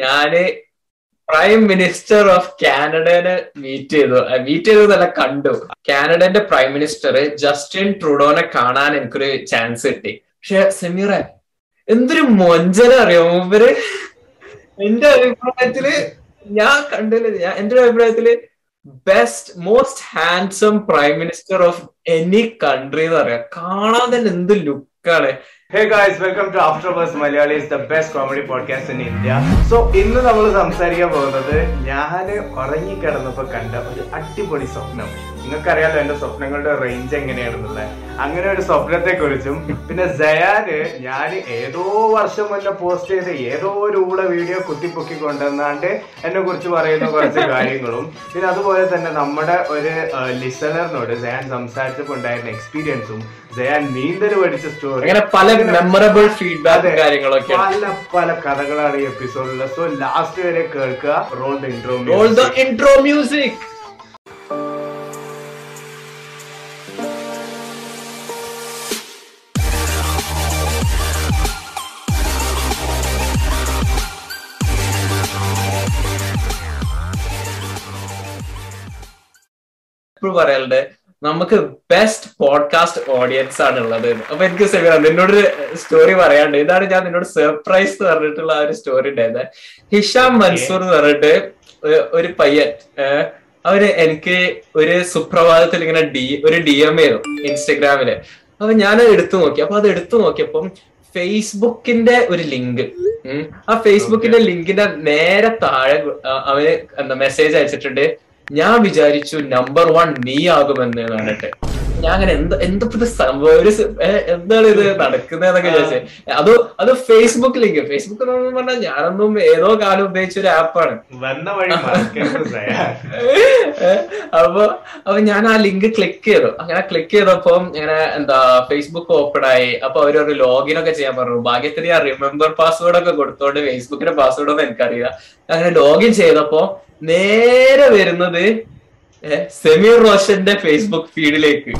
ഞാൻ prime minister of കാനഡനെ meet ചെയ്തു. മീറ്റ് ചെയ്തു നല്ല കണ്ടു. കാനഡന്റെ പ്രൈം മിനിസ്റ്റർ ജസ്റ്റിൻ ട്രൂഡോനെ കാണാൻ എനിക്കൊരു ചാൻസ് കിട്ടി. പക്ഷെ സെമീറ എന്തൊരു മൊഞ്ചന അറിയോ ഇവർ എന്റെ അഭിപ്രായത്തിൽ ഞാൻ കണ്ടില്ല. എന്റെ അഭിപ്രായത്തിൽ best most handsome prime minister of any country എന്ന് പറയാം. കാണാൻ തന്നെ എന്ത് ലുക്കാണ് hey guys welcome to after bus Malayali is the best comedy podcast in India so ഇന്ന് നമ്മൾ സംസാരിക്കാൻ പോകുന്നത് ഞാൻ ഉറങ്ങിക്കിടന്നപ്പോ കണ്ട ഒരു അടിപൊളി സ്വപ്നം. നിങ്ങൾക്കറിയാലോ എന്റെ സ്വപ്നങ്ങളുടെ റേഞ്ച് എങ്ങനെയാണെന്നുള്ളത് അങ്ങനെ ഒരു സ്വപ്നത്തെ കുറിച്ചും പിന്നെ ജയാന് ഞാൻ ഏതോ വർഷം മുന്നേ പോസ്റ്റ് ചെയ്ത് ഏതോ ഒരു ഊള വീഡിയോ കുത്തിപ്പൊക്കി കൊണ്ടുവന്നാണ്ട് എന്നെ കുറിച്ച് പറയുന്ന കുറച്ച് കാര്യങ്ങളും. പിന്നെ അതുപോലെ തന്നെ നമ്മുടെ ഒരു ലിസണറിനോട് ജയാൻ സംസാരിച്ചപ്പോൾ ഉണ്ടായിരുന്ന എക്സ്പീരിയൻസും ജയാൻ നീന്തൽ പഠിച്ച സ്റ്റോറി അങ്ങനെ പല മെമ്മറബിൾ ഫീഡ്ബാക്ക്. കാര്യങ്ങളൊക്കെ പല പല കഥകളാണ് ഈ എപ്പിസോഡിൽ സോ ലാസ്റ്റ് വരെ കേൾക്കുക. Roll the intro music the intro music. പറയലുണ്ട് നമുക്ക് ബെസ്റ്റ് പോഡ്കാസ്റ്റ് ഓഡിയൻസ് ആണ് ഉള്ളത് അപ്പൊ എനിക്ക് സെമിറ നിന്നോട് സ്റ്റോറി പറയാണ്ട് ഇതാണ് ഞാൻ നിന്നോട് സർപ്രൈസ് എന്ന് പറഞ്ഞിട്ടുള്ള ആ ഒരു സ്റ്റോറി ഉണ്ടായത് ഹിഷാം മൻസൂർ എന്ന് പറഞ്ഞിട്ട് ഒരു- പയ്യൻ അവർ എനിക്ക് ഒരു സുപ്രഭാതത്തിൽ ഇങ്ങനെ ഡി ഒരു ഡി എം എ ഇൻസ്റ്റഗ്രാമിൽ അപ്പൊ ഞാൻ എടുത്തു നോക്കി. അപ്പൊ അത് എടുത്തു നോക്കിയപ്പം ഫേസ്ബുക്കിന്റെ ഒരു ലിങ്ക് ആ ഫേസ്ബുക്കിന്റെ ലിങ്കിന്റെ നേരെ താഴെ അവന് എന്താ മെസ്സേജ് അയച്ചിട്ടുണ്ട്. ഞാൻ വിചാരിച്ചു നമ്പർ വൺ നീ ആകുമെന്ന് പറഞ്ഞിട്ട് ഞാൻ അങ്ങനെ എന്താ എന്താ സംഭവം ഒരു എന്താണ് ഇത് നടക്കുന്നതെന്നൊക്കെ ചോദിച്ചത് അത് അത് ഫേസ്ബുക്ക് ലിങ്ക് ഫേസ്ബുക്ക് എന്ന് പറഞ്ഞാൽ ഞാനൊന്നും ഏതോ കാലം ഉപയോഗിച്ച ഒരു ആപ്പാണ്. അപ്പൊ അപ്പൊ ഞാൻ ആ ലിങ്ക് ക്ലിക്ക് ചെയ്തു. അങ്ങനെ ക്ലിക്ക് ചെയ്തപ്പോ ഇങ്ങനെ എന്താ ഫേസ്ബുക്ക് ഓപ്പൺ ആയി. അപ്പൊ ഒരു ലോഗിൻ ഒക്കെ ചെയ്യാൻ പറഞ്ഞു. ഭാഗ്യത്തിന് ആ റിമെമ്പർ പാസ്വേഡ് ഒക്കെ കൊടുത്തോണ്ട് ഫേസ്ബുക്കിന്റെ പാസ്വേഡ് ഒന്നും എനിക്കറിയില്ല. അങ്ങനെ ലോഗിൻ ചെയ്തപ്പോ നേരെ വരുന്നത് സെമീർ റോഷന്റെ ഫേസ്ബുക്ക് ഫീഡിലേക്ക്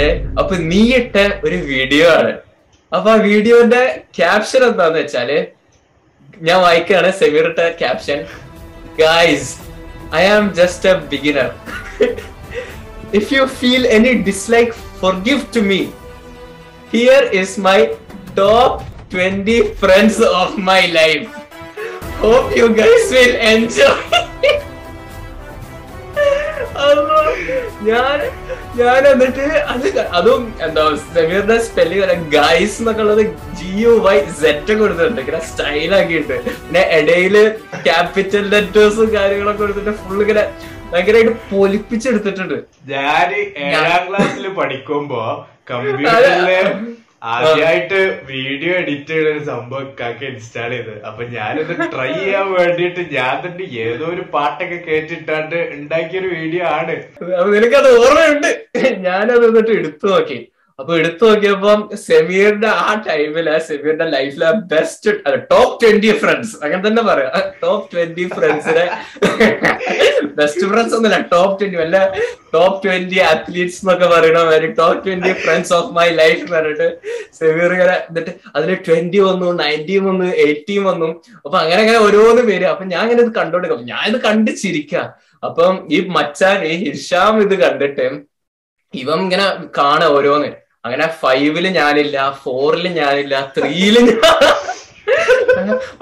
ഏർ അപ്പൊ നീ ഇട്ട ഒരു വീഡിയോ ആണ്. അപ്പൊ ആ വീഡിയോന്റെ ക്യാപ്ഷൻ എന്താന്ന് വെച്ചാൽ ഞാൻ വായിക്കാണ് സെമീർ ഇട്ട caption guys I am just a beginner if you feel any dislike for gift to me here is my top twenty friends of my life hope you guys will enjoy ഞാൻ ഞാൻ എന്നിട്ട് അത് അതും എന്താ സെമീറിന്റെ സ്പെല്ലിംഗ് ഗൈസ് എന്നൊക്കെ ഉള്ളത് G U Y set കൊടുത്തിട്ടുണ്ട്. ഇങ്ങനെ സ്റ്റൈലാക്കിയിട്ട് പിന്നെ ഇടയിൽ ക്യാപിറ്റൽ ലെറ്റേഴ്സും കാര്യങ്ങളൊക്കെ കൊടുത്തിട്ട് ഫുൾ ഇങ്ങനെ ഭയങ്കരമായിട്ട് പൊലിപ്പിച്ചെടുത്തിട്ടുണ്ട്. ഞാൻ ഏഴാം ക്ലാസ്സിൽ പഠിക്കുമ്പോ കമ്പ്യൂട്ടറിൽ ആദ്യമായിട്ട് വീഡിയോ എഡിറ്റ് ചെയ്യുന്ന ഒരു സംഭവം കാക്ക ഇൻസ്റ്റാൾ ചെയ്ത് അപ്പൊ ഞാനിത് ട്രൈ ചെയ്യാൻ വേണ്ടിട്ട് ഞാൻ തന്നെ ഏതോ ഒരു പാട്ടൊക്കെ കേട്ടിട്ടാണ്ട് ഉണ്ടാക്കിയൊരു വീഡിയോ ആണ്. നിനക്കത് ഓർമ്മയുണ്ട്? ഞാനത് എന്നിട്ട് എടുത്തു നോക്കി. അപ്പൊ എടുത്തു നോക്കിയപ്പോ സെമീറിന്റെ ആ ടൈമിൽ സെമീറിന്റെ ലൈഫിലെ ബെസ്റ്റ് ടോപ്പ് ട്വന്റി ഫ്രണ്ട്സ് അങ്ങനെ തന്നെ പറയാം. ടോപ്പ് ട്വന്റി ഫ്രണ്ട്സിനെ ബെസ്റ്റ് ഫ്രണ്ട്സ് ഒന്നുമില്ല ടോപ്പ് ട്വന്റി അല്ല ടോപ്പ് ട്വന്റി അത്ലീറ്റ്സ് എന്നൊക്കെ പറയണ മാതിരി top twenty friends of my life എന്ന് പറഞ്ഞിട്ട് സെമീർ ഇങ്ങനെ എന്നിട്ട് അതിൽ ട്വന്റി വന്നു നയന്റീൻ വന്നു എയ്റ്റീൻ വന്നു. അപ്പൊ അങ്ങനെ അങ്ങനെ ഓരോന്ന് പേര്. അപ്പൊ ഞാൻ ഇങ്ങനെ ഇത് കണ്ടോണ്ടിരിക്കും. ഞാൻ ഇത് കണ്ട് ചിരിക്കാം. അപ്പം ഈ മച്ചാൻ ഈ ഹിഷാം ഇത് കണ്ടിട്ട് ഇവൻ ഇങ്ങനെ കാണ ഓരോന്ന്. അങ്ങനെ ഫൈവിൽ ഞാനില്ല ഫോറിൽ ഞാനില്ല ത്രീയിൽ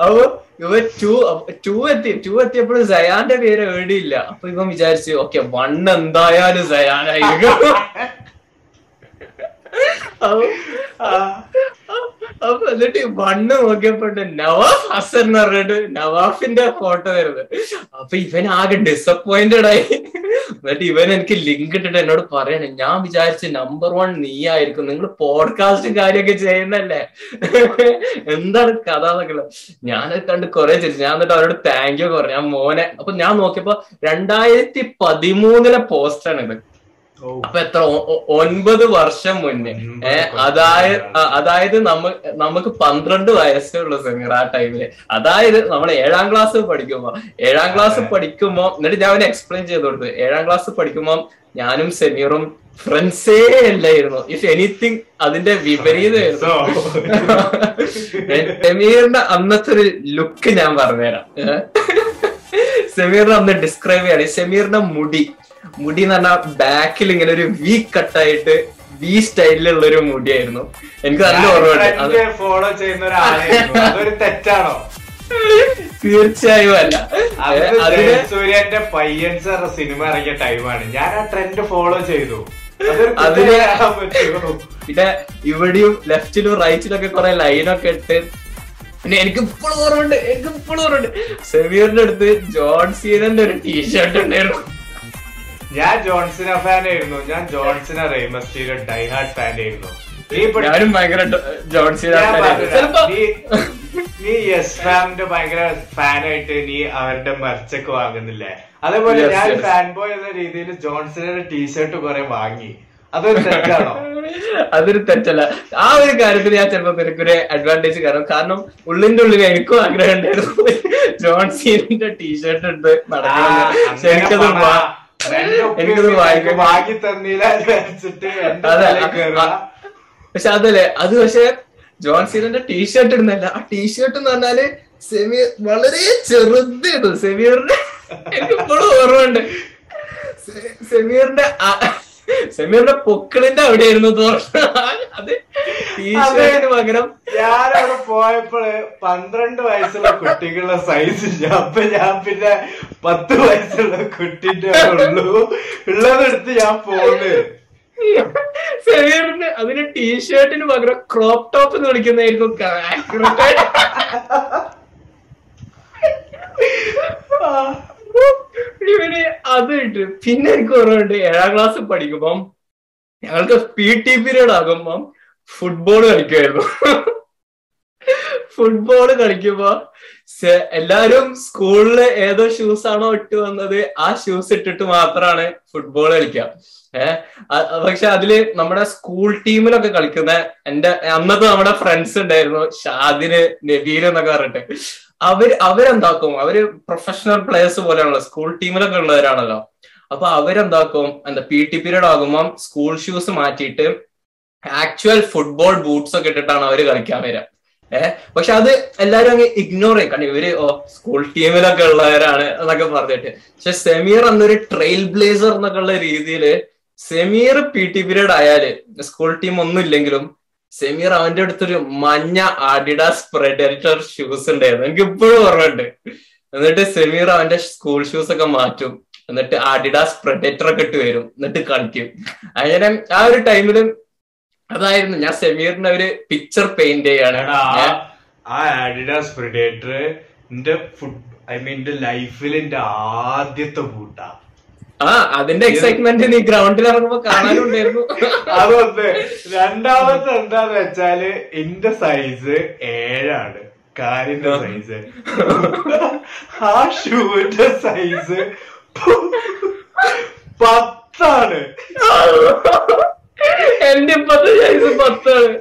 അപ്പൊ ഇവ ടു ടു എത്തി ടു എത്തിയപ്പോഴും സയാന്റെ പേര് എവിടെയില്ല അപ്പൊ ഇവൻ വിചാരിച്ചു ഓക്കെ വൺ എന്തായാലും സയാനായിരിക്കും. അപ്പൊ എന്നിട്ട് വണ്ണ് നോക്കിയപ്പോ നവാഫ് ഹസൻ എന്ന് പറഞ്ഞിട്ട് നവാഫിന്റെ ഫോട്ടോ വരുന്നത്. അപ്പൊ ഇവൻ ആകെ ഡിസപ്പോയിന്റഡ് ആയി. എന്നിട്ട് ഇവൻ എനിക്ക് ലിങ്ക് ഇട്ടിട്ട് എന്നോട് പറയണേ ഞാൻ വിചാരിച്ച നമ്പർ വൺ നീ ആയിരിക്കും. നിങ്ങൾ പോഡ്കാസ്റ്റും കാര്യമൊക്കെ ചെയ്യുന്നല്ലേ? എന്താണ് കഥ എന്നൊക്കെ. ഞാനത് കണ്ട് കുറെ ചിരിച്ചു. ഞാൻ എന്നിട്ട് അവരോട് താങ്ക് യു പറഞ്ഞു. ഞാൻ മോനെ അപ്പൊ ഞാൻ നോക്കിയപ്പോ രണ്ടായിരത്തി പതിമൂന്നിലെ പോസ്റ്റാണ് ഇത്. അപ്പൊ എത്ര ഒൻപത് വർഷം മുന്നേ. ഏഹ് അതായത്. അതായത് നമ്മ നമുക്ക് പന്ത്രണ്ട് വയസ്സേ ഉള്ളൂ സമീർ ആ ടൈമിൽ അതായത് നമ്മൾ ഏഴാം ക്ലാസ് പഠിക്കുമ്പോ ഏഴാം ക്ലാസ്. പഠിക്കുമ്പോ എന്നിട്ട് ഞാൻ അവന് എക്സ്പ്ലെയിൻ ചെയ്ത് കൊടുത്തു. ഏഴാം ക്ലാസ് പഠിക്കുമ്പോ ഞാനും സെമീറും ഫ്രണ്ട്സേ അല്ലായിരുന്നു. ഇഫ് എനിത്തിങ് അതിന്റെ വിപരീതമായിരുന്നു സെമീറിന്റെ അന്നത്തെ ഒരു ലുക്ക് ഞാൻ പറഞ്ഞുതരാം? സെമീറിനെ ഒന്ന് ഡിസ്ക്രൈബ് ചെയ്യാണ്. സെമീറിന്റെ മുടി. മുടി എന്ന് പറഞ്ഞാൽ ബാക്കിൽ ഇങ്ങനെ ഒരു വി കട്ടായിട്ട് വി സ്റ്റൈലിലുള്ള ഒരു മുടിയായിരുന്നു. എനിക്ക് നല്ല ഓർമ്മയുണ്ട്. ഫോളോ ചെയ്യുന്ന ഒരാളായിരുന്നു. തെറ്റാണോ? തീർച്ചയായും അല്ല. സൂര്യന്റെ പയ്യൻസ് എന്ന സിനിമ ഇറങ്ങിയ ടൈമാണ് ഞാൻ ആ ട്രെൻഡ് ഫോളോ ചെയ്തു. അതിന് പിന്നെ ഇവിടെയും ലെഫ്റ്റിലും റൈറ്റിലും ഒക്കെ കുറെ ലൈനൊക്കെ ഇട്ട് പിന്നെ എനിക്ക് ഇപ്പോഴും ഓർമ്മയുണ്ട് എനിക്ക് ഇപ്പോഴും ഓർമ്മയുണ്ട്. സെമീറിന്റെ അടുത്ത് ജോൺ സീനന്റെ ഒരു ടീഷർട്ട് ഉണ്ടായിരുന്നു. ഞാൻ ജോൺസിന ഫാൻ ആയിരുന്നു. ഞാൻ ജോൺസിന റെയ്മസ്റ്റീരിയോ ഡൈഹാർഡ് ഫാൻ ആയിരുന്നു. നീ യെസ് ഫാമിന്റെ ഭയങ്കര ഫാനായിട്ട് നീ അവരുടെ മെർച്ചൊക്കെ വാങ്ങുന്നില്ലേ? അതേപോലെ ഞാൻ ഫാൻ ബോയ് എന്ന രീതിയിൽ ജോൺസന്റെ ടീഷർട്ട് കുറെ വാങ്ങി. അതൊരു തെറ്റാണോ? അതൊരു തെറ്റല്ല. ആ ഒരു കാര്യത്തിൽ ഞാൻ ചിലപ്പോ നിനക്കൊരു അഡ്വാന്റേജ് കാരണം കാരണം ഉള്ളിന്റെ ഉള്ളിൽ എനിക്കും ആഗ്രഹം ഉണ്ടായിരുന്നു. ജോൺസീനിന്റെ ടീഷർട്ട് ഉണ്ട് നടക്കാൻ നടക്കണം പക്ഷെ വാങ്ങി തന്നില്ല പക്ഷെ അതല്ലേ അത് പക്ഷെ ജോൺ സീനന്റെ ടീഷർട്ട് ഇടുന്നല്ല ആ ടീഷർട്ട് എന്ന് പറഞ്ഞാൽ സെമിയർ വളരെ ചെറുതായിരുന്നു സെമീറിന്റെ എനിക്ക് ഇപ്പോഴും ഓർമ്മ ഉണ്ട് സെമീറിന്റെ സെമീറിന്റെ പൊക്കിളിന്റെ അവിടെയായിരുന്നു അത് ടീഷർട്ടിന് പകരം. ഞാനവിടെ പോയപ്പോൾ പന്ത്രണ്ട് വയസ്സുള്ള കുട്ടികളുടെ സൈസ് അപ്പൊ ഞാൻ പിന്നെ പത്ത് വയസ്സുള്ള കുട്ടിന്റെ ഉള്ളൂ. ഉള്ളതെടുത്ത് ഞാൻ പോണ് സെമീറിന് അതിന് ടീഷർട്ടിന് പകരം ക്രോപ്പ് ടോപ്പ് എന്ന് വിളിക്കുന്നതായിരുന്നു. ആയിട്ട്. ഇവന് അത് ഇട്ട്. പിന്നെ എനിക്ക് ഓർമ്മയുണ്ട് ഏഴാം ക്ലാസ് പഠിക്കുമ്പം ഞങ്ങൾക്ക് പി ടി പീരീഡ് ആകുമ്പം ഫുട്ബോൾ കളിക്കുമായിരുന്നു ഫുട്ബോൾ കളിക്കുമ്പോ എല്ലാരും സ്കൂളിൽ ഏതോ ഷൂസ് ആണോ ഇട്ട് വന്നത് ആ ഷൂസ് ഇട്ടിട്ട് മാത്രമാണ് ഫുട്ബോൾ കളിക്കുക ഏഹ് പക്ഷെ അതിൽ നമ്മുടെ സ്കൂൾ ടീമിലൊക്കെ കളിക്കുന്ന എന്റെ അന്നത്തെ നമ്മുടെ ഫ്രണ്ട്സ് ഉണ്ടായിരുന്നു ഷാദിന് നബീൽ എന്നൊക്കെ പറഞ്ഞിട്ട്. അവർ അവരെന്താക്കും? അവർ പ്രൊഫഷണൽ പ്ലേയേഴ്സ് പോലെയാണല്ലോ. സ്കൂൾ ടീമിലൊക്കെ ഉള്ളവരാണല്ലോ. അപ്പൊ അവരെന്താക്കും? എന്താ പി ടി പീരീഡ് ആകുമ്പോൾ സ്കൂൾ ഷൂസ് മാറ്റിയിട്ട് ആക്ച്വൽ ഫുട്ബോൾ ബൂട്ട്സ് ഒക്കെ ഇട്ടിട്ടാണ് അവർ കളിക്കാൻ വരിക. ഏഹ് പക്ഷെ അത് എല്ലാരും അങ്ങ് ഇഗ്നോർ ചെയ്യും. കാരണം ഇവർ ഓ സ്കൂൾ ടീമിലൊക്കെ ഉള്ളവരാണ് എന്നൊക്കെ പറഞ്ഞിട്ട്. പക്ഷെ സെമീർ എന്നൊരു ട്രെയിൽ ബ്ലേസർ എന്നൊക്കെ ഉള്ള രീതിയിൽ സെമീർ പി ടി പീരീഡ് ആയാൽ സ്കൂൾ ടീം ഒന്നും ഇല്ലെങ്കിലും സെമീർ അവന്റെ അടുത്തൊരു മഞ്ഞ ആഡിഡാസ് പ്രെഡേറ്റർ ഷൂസ് ഉണ്ടായിരുന്നു. എനിക്ക് ഇപ്പോഴും ഓർമ്മയുണ്ട്. എന്നിട്ട് സെമീർ അവന്റെ സ്കൂൾ ഷൂസ് ഒക്കെ മാറ്റും. എന്നിട്ട് ആഡിഡാസ് പ്രെഡേറ്റർ ഒക്കെ ഇട്ട് വരും. എന്നിട്ട് കളിക്കും. അങ്ങനെ ആ ഒരു ടൈമിൽ അതായിരുന്നു ഞാൻ സെമീറിന്റെ ഒരു പിക്ചർ പെയിന്റ് ചെയ്യാണ്. ആ ആഡിഡാസ് പ്രിഡേറ്റർ എന്റെ ഫുഡ് ഐ മീൻ എന്റെ ലൈഫിൽ എന്റെ ആദ്യത്തെ ബൂട്ടാ ആ അതിന്റെ എക്സൈറ്റ്മെന്റ് നീ ഗ്രൗണ്ടിൽ ഇറങ്ങുമ്പോ കാണാനുണ്ടായിരുന്നു. അതൊന്ന് രണ്ടാമത്തെ എന്താന്ന് വെച്ചാൽ എന്റെ സൈസ് ഏഴാണ്. കാലിന്റെ സൈസ് ആ ഷൂവിന്റെ സൈസ് പത്താണ്. എന്റെ ഇപ്പത്തെ സൈസ് പത്താണ്.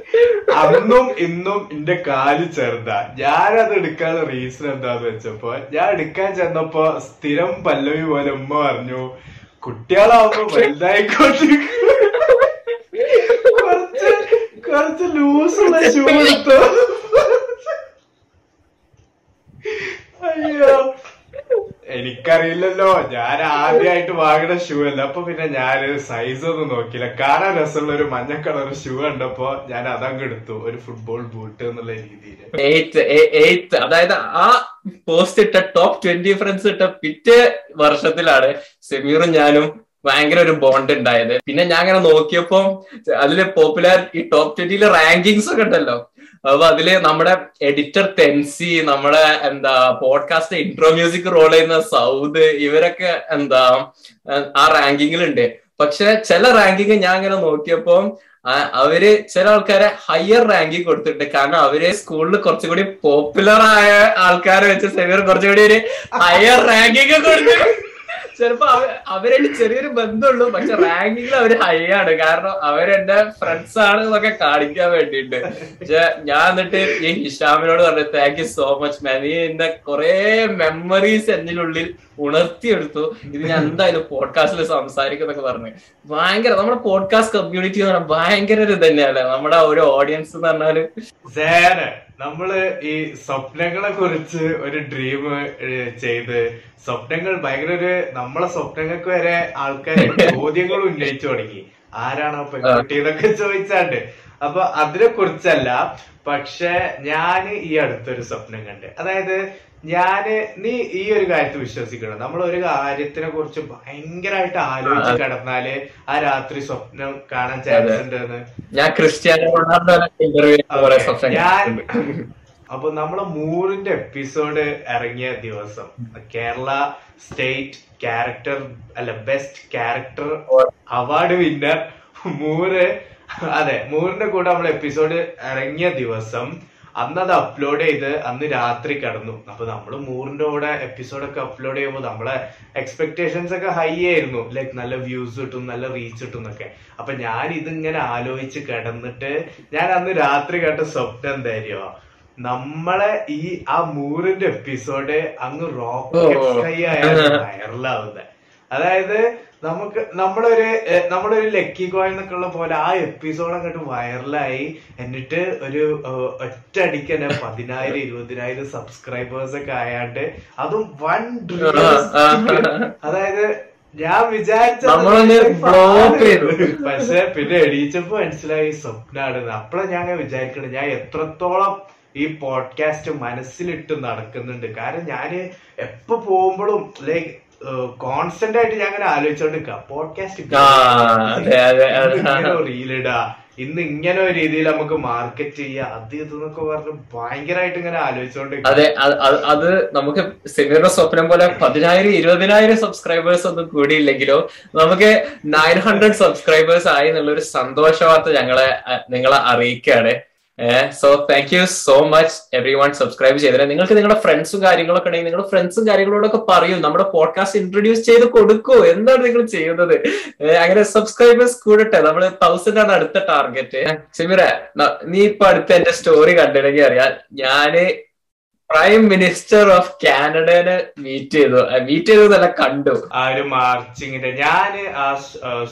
അന്നും ഇന്നും എന്റെ കാൽ ചെറുതാ. ഞാനത് എടുക്കാനുള്ള റീസൺ എന്താന്ന് വെച്ചപ്പോ ഞാൻ എടുക്കാൻ ചെന്നപ്പോ സ്ഥിരം പല്ലവി പോലെ ഉമ്മ പറഞ്ഞു കുട്ടികളാവുമ്പോ വലുതായിക്കോട്ടെ. കുറച്ച് കുറച്ച് ലൂസുള്ള ഷൂ എടുത്തു അയ്യോ എനിക്കറിയില്ലല്ലോ. ഞാൻ ആദ്യമായിട്ട് വാങ്ങുന്ന ഷൂ അല്ല. അപ്പൊ പിന്നെ ഞാൻ സൈസ് ഒന്നും നോക്കിയില്ല. കാണാൻ രസമുള്ള ഒരു മഞ്ഞ കളർ ഷൂ കണ്ടപ്പോ ഞാൻ അതങ്ങ് എടുത്തു. ഒരു ഫുട്ബോൾ ബൂട്ട് എന്നുള്ള രീതിയിൽ. എയ്ത്ത് അതായത് ആ പോസ്റ്റ് ഇട്ട ടോപ്പ് ട്വന്റി ഫ്രണ്ട്സ് ഇട്ട പിറ്റേ വർഷത്തിലാണ് സെമീറും ഞാനും ഭയങ്കര ഒരു ബോണ്ട് ഉണ്ടായത്. പിന്നെ ഞാൻ അങ്ങനെ നോക്കിയപ്പോ അതിലെ പോപ്പുലാരിറ്റി ടോപ്പ് ട്വന്റിയിലെ റാങ്കിങ്സ് ഒക്കെ ഉണ്ടല്ലോ. അപ്പൊ അതിൽ നമ്മുടെ എഡിറ്റർ തെൻസി നമ്മുടെ എന്താ പോഡ്കാസ്റ്റ് ഇൻട്രോ മ്യൂസിക് റോൾ ചെയ്യുന്ന സൗദ് ഇവരൊക്കെ എന്താ ആ റാങ്കിങ്ങിലുണ്ട് പക്ഷെ ചില റാങ്കിങ് ഞാൻ ഇങ്ങനെ നോക്കിയപ്പോ അവർ ചില ആൾക്കാരെ ഹയർ റാങ്കിങ് കൊടുത്തിട്ട് കാരണം അവർ സ്കൂളിൽ കുറച്ചും കൂടി പോപ്പുലർ ആയ ആൾക്കാരെ വെച്ച് സെമീർ കുറച്ചുകൂടി ഒരു ഹയർ റാങ്കിങ് കൊടുത്തു ചിലപ്പോ അവ- അവരായിട്ട് ചെറിയൊരു ബന്ധമുള്ളൂ പക്ഷെ റാങ്കിങ്ങിൽ അവർ ഹൈ ആണ്. കാരണം അവരെന്റെ ഫ്രണ്ട്സ് ആണ് എന്നൊക്കെ കാണിക്കാൻ വേണ്ടിയിട്ട്. പക്ഷെ ഞാൻ എന്നിട്ട് ഈ ഹിഷാമിനോട് പറഞ്ഞു thank you so much man ഈ എന്റെ കുറെ മെമ്മറീസ് എന്നിനുള്ളിൽ ഉണർത്തിയെടുത്തു. ഇത് ഞാൻ എന്തായാലും പോഡ്കാസ്റ്റിൽ സംസാരിക്കുന്നൊക്കെ പറഞ്ഞു. ഭയങ്കര നമ്മുടെ പോഡ്കാസ്റ്റ് കമ്മ്യൂണിറ്റി എന്ന് പറഞ്ഞാൽ ഭയങ്കര ഒരു തന്നെയല്ലേ നമ്മുടെ ഒരു ഓഡിയൻസ് എന്ന് പറഞ്ഞാൽ നമ്മൾ ഈ സ്വപ്നങ്ങളെ കുറിച്ച് ഒരു ഡ്രീം ചെയ്ത് സ്വപ്നങ്ങൾ ഭയങ്കര ഒരു നമ്മളെ സ്വപ്നങ്ങൾക്ക് വരെ ആൾക്കാർ ചോദ്യങ്ങൾ ഉന്നയിച്ചു തുടങ്ങി. ആരാണ് ആ പെൺകുട്ടി എന്നൊക്കെ ചോദിച്ചാണ്ട്. അപ്പൊ അതിനെ കുറിച്ചല്ല പക്ഷെ ഞാൻ ഈ അടുത്തൊരു സ്വപ്നം കണ്ട്. അതായത് ഞാൻ നീ ഈ ഒരു കാര്യത്തിൽ വിശ്വസിക്കണം. നമ്മൾ ഒരു കാര്യത്തിനെ കുറിച്ച് ഭയങ്കരമായിട്ട് ആലോചിച്ച് കിടന്നാൽ ആ രാത്രി സ്വപ്നം കാണാൻ ചാൻസ് ഉണ്ടെന്ന്. ഞാൻ ക്രിസ്ത്യാനോ ഞാൻ. അപ്പൊ നമ്മളെ മൂറിന്റെ എപ്പിസോഡ് ഇറങ്ങിയ ദിവസം കേരള സ്റ്റേറ്റ് ക്യാരക്ടർ അല്ല best character award winner Moor അതെ മൂറിന്റെ കൂടെ നമ്മൾ എപ്പിസോഡ് ഇറങ്ങിയ ദിവസം അന്ന് അത് അപ്ലോഡ് ചെയ്ത് അന്ന് രാത്രി കടന്നു. അപ്പൊ നമ്മൾ മൂറിന്റെ കൂടെ എപ്പിസോഡൊക്കെ അപ്ലോഡ് ചെയ്യുമ്പോൾ നമ്മളെ എക്സ്പെക്ടേഷൻസ് ഒക്കെ ഹൈ ആയിരുന്നു. ലൈക്ക് നല്ല വ്യൂസ് കിട്ടും നല്ല റീച്ച് കിട്ടും എന്നൊക്കെ. അപ്പൊ ഞാൻ ഇതിങ്ങനെ ആലോചിച്ച് കിടന്നിട്ട് ഞാൻ അന്ന് രാത്രി കേട്ട സ്വപ്നം എന്തായിരിയോ നമ്മളെ ഈ ആ മൂറിന്റെ എപ്പിസോഡ് അങ്ങ് റോക്കറ്റ് ഹൈ സ്കൈ ആയാണ് വൈറലാവുന്നത് അതായത് നമുക്ക് നമ്മളൊരു നമ്മളൊരു ലക്കി കോയിൻ എന്നൊക്കെ ഉള്ള പോലെ ആ എപ്പിസോഡ് അങ്ങോട്ട് വൈറലായി എന്നിട്ട് ഒരു ഒറ്റ അടിക്ക് തന്നെ പതിനായിരം ഇരുപതിനായിരം സബ്സ്ക്രൈബേഴ്സ് ഒക്കെ ആയാണ്ട് അതും വൺ അതായത് ഞാൻ വിചാരിച്ച. പക്ഷെ പിന്നെ എണീച്ചപ്പോ മനസ്സിലായി സ്വപ്നാണ് അപ്പഴാ ഞാൻ അങ്ങനെ വിചാരിക്കണത്. ഞാൻ എത്രത്തോളം ഈ പോഡ്കാസ്റ്റ് മനസ്സിലിട്ട് നടക്കുന്നുണ്ട്. കാരണം ഞാൻ എപ്പോ പോകുമ്പോഴും ലൈക്ക് കോൺസ്റ്റന്റ് ആയിട്ട് ഞാൻ അങ്ങനെ ആലോചിച്ചോണ്ടിരിക്കാം. പോഡ്കാസ്റ്റ് ആ, അതെ, അതെ, അതെ. റീലിടാ ഇന്ന് ഇങ്ങനെ ഒരു രീതിയിൽ നമുക്ക് മാർക്കറ്റ് ചെയ്യാ. അത് ഇതെന്നൊക്കെ പറഞ്ഞ് ഭയങ്കരമായിട്ട് ഇങ്ങനെ ആലോചിച്ചോണ്ട് അതെ അത് നമുക്ക് സെമീറിന്റെ സ്വപ്നം പോലെ പതിനായിരം ഇരുപതിനായിരം സബ്സ്ക്രൈബേഴ്സ് ഒന്നും കൂടിയില്ലെങ്കിലോ നമുക്ക് നയൻ ഹൺഡ്രഡ് സബ്സ്ക്രൈബേഴ്സ് ആയി എന്നുള്ളൊരു സന്തോഷ വാർത്ത ഞങ്ങളെ നിങ്ങളെ അറിയിക്കുകയാണ്. So thank you so much everyone subscribe ചെയ്തത് നിങ്ങൾക്ക് നിങ്ങളുടെ ഫ്രണ്ട്സും കാര്യങ്ങളൊക്കെ ഉണ്ടെങ്കിൽ നിങ്ങളുടെ ഫ്രണ്ട്സും കാര്യങ്ങളോടൊക്കെ പറയൂ. നമ്മുടെ പോഡ്കാസ്റ്റ് ഇൻട്രൊഡ്യൂസ് ചെയ്ത് കൊടുക്കൂ. എന്താണ് നിങ്ങൾ ചെയ്യുന്നത്? അങ്ങനെ സബ്സ്ക്രൈബേഴ്സ് കൂടട്ടെ. നമ്മൾ തൗസൻഡ് ആണ് അടുത്ത ടാർഗറ്റ് സിമിറ നീ ഇപ്പൊ അടുത്ത എന്റെ സ്റ്റോറി കണ്ടിട്ടുണ്ടെങ്കിൽ അറിയാം. ഞാൻ പ്രൈം മിനിസ്റ്റർ ഓഫ് കാനഡനെ മീറ്റ് ചെയ്തു. മീറ്റ് ചെയ്തു കണ്ടു. ആ ഒരു മാർച്ചിങ്ങിന്റെ ഞാൻ ആ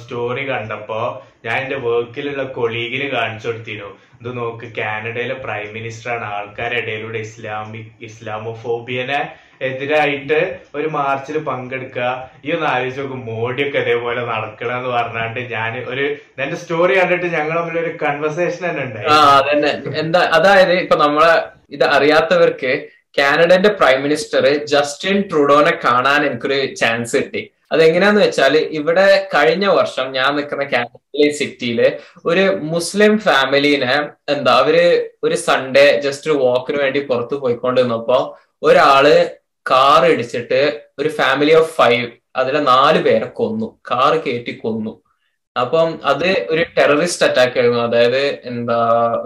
സ്റ്റോറി കണ്ടപ്പോ ഞാൻ എന്റെ വർക്കിലുള്ള കൊളീഗിന് കാണിച്ചു കൊടുത്തിരുന്നു. ഇത് നോക്ക് കാനഡയിലെ പ്രൈം മിനിസ്റ്റർ ആണ്. ആൾക്കാരുടെ ഇടയിലൂടെ ഇസ്ലാമിക് ഇസ്ലാമോഫോബിയനെ എതിരായിട്ട് ഒരു മാർച്ചിൽ പങ്കെടുക്കുക. ഈ ഒന്ന് ആലോചിച്ച് നോക്കും മോഡിയൊക്കെ ഇതേപോലെ നടക്കണം എന്ന് പറഞ്ഞാണ്ട് ഞാൻ ഒരു എന്റെ സ്റ്റോറി കണ്ടിട്ട് ഞങ്ങൾ തമ്മിൽ ഒരു കൺവെർസേഷൻ തന്നെ ഉണ്ടായി. ആ എന്താ അതായത് ഇപ്പൊ നമ്മളെ ഇത് അറിയാത്തവർക്ക് കാനഡന്റെ പ്രൈം മിനിസ്റ്റർ ജസ്റ്റിൻ ട്രൂഡോനെ കാണാൻ എനിക്കൊരു ചാൻസ് കിട്ടി. അതെങ്ങനെയാന്ന് വെച്ചാൽ ഇവിടെ കഴിഞ്ഞ വർഷം ഞാൻ നിൽക്കുന്ന കാനഡയിലെ സിറ്റിയിൽ ഒരു മുസ്ലിം ഫാമിലിനെ എന്താ അവർ ഒരു സൺഡേ ജസ്റ്റ് ഒരു വാക്കിന് വേണ്ടി പുറത്തു പോയിക്കൊണ്ടിരുന്നപ്പോ ഒരാൾ കാർ ഇടിച്ചിട്ട് ഒരു ഫാമിലി ഓഫ് ഫൈവ് അതിലെ നാല് പേരെ കൊന്നു. കാറ് കയറ്റി കൊന്നു. അപ്പം അത് ഒരു ടെററിസ്റ്റ് അറ്റാക്ക് ആയിരുന്നു. അതായത് എന്താ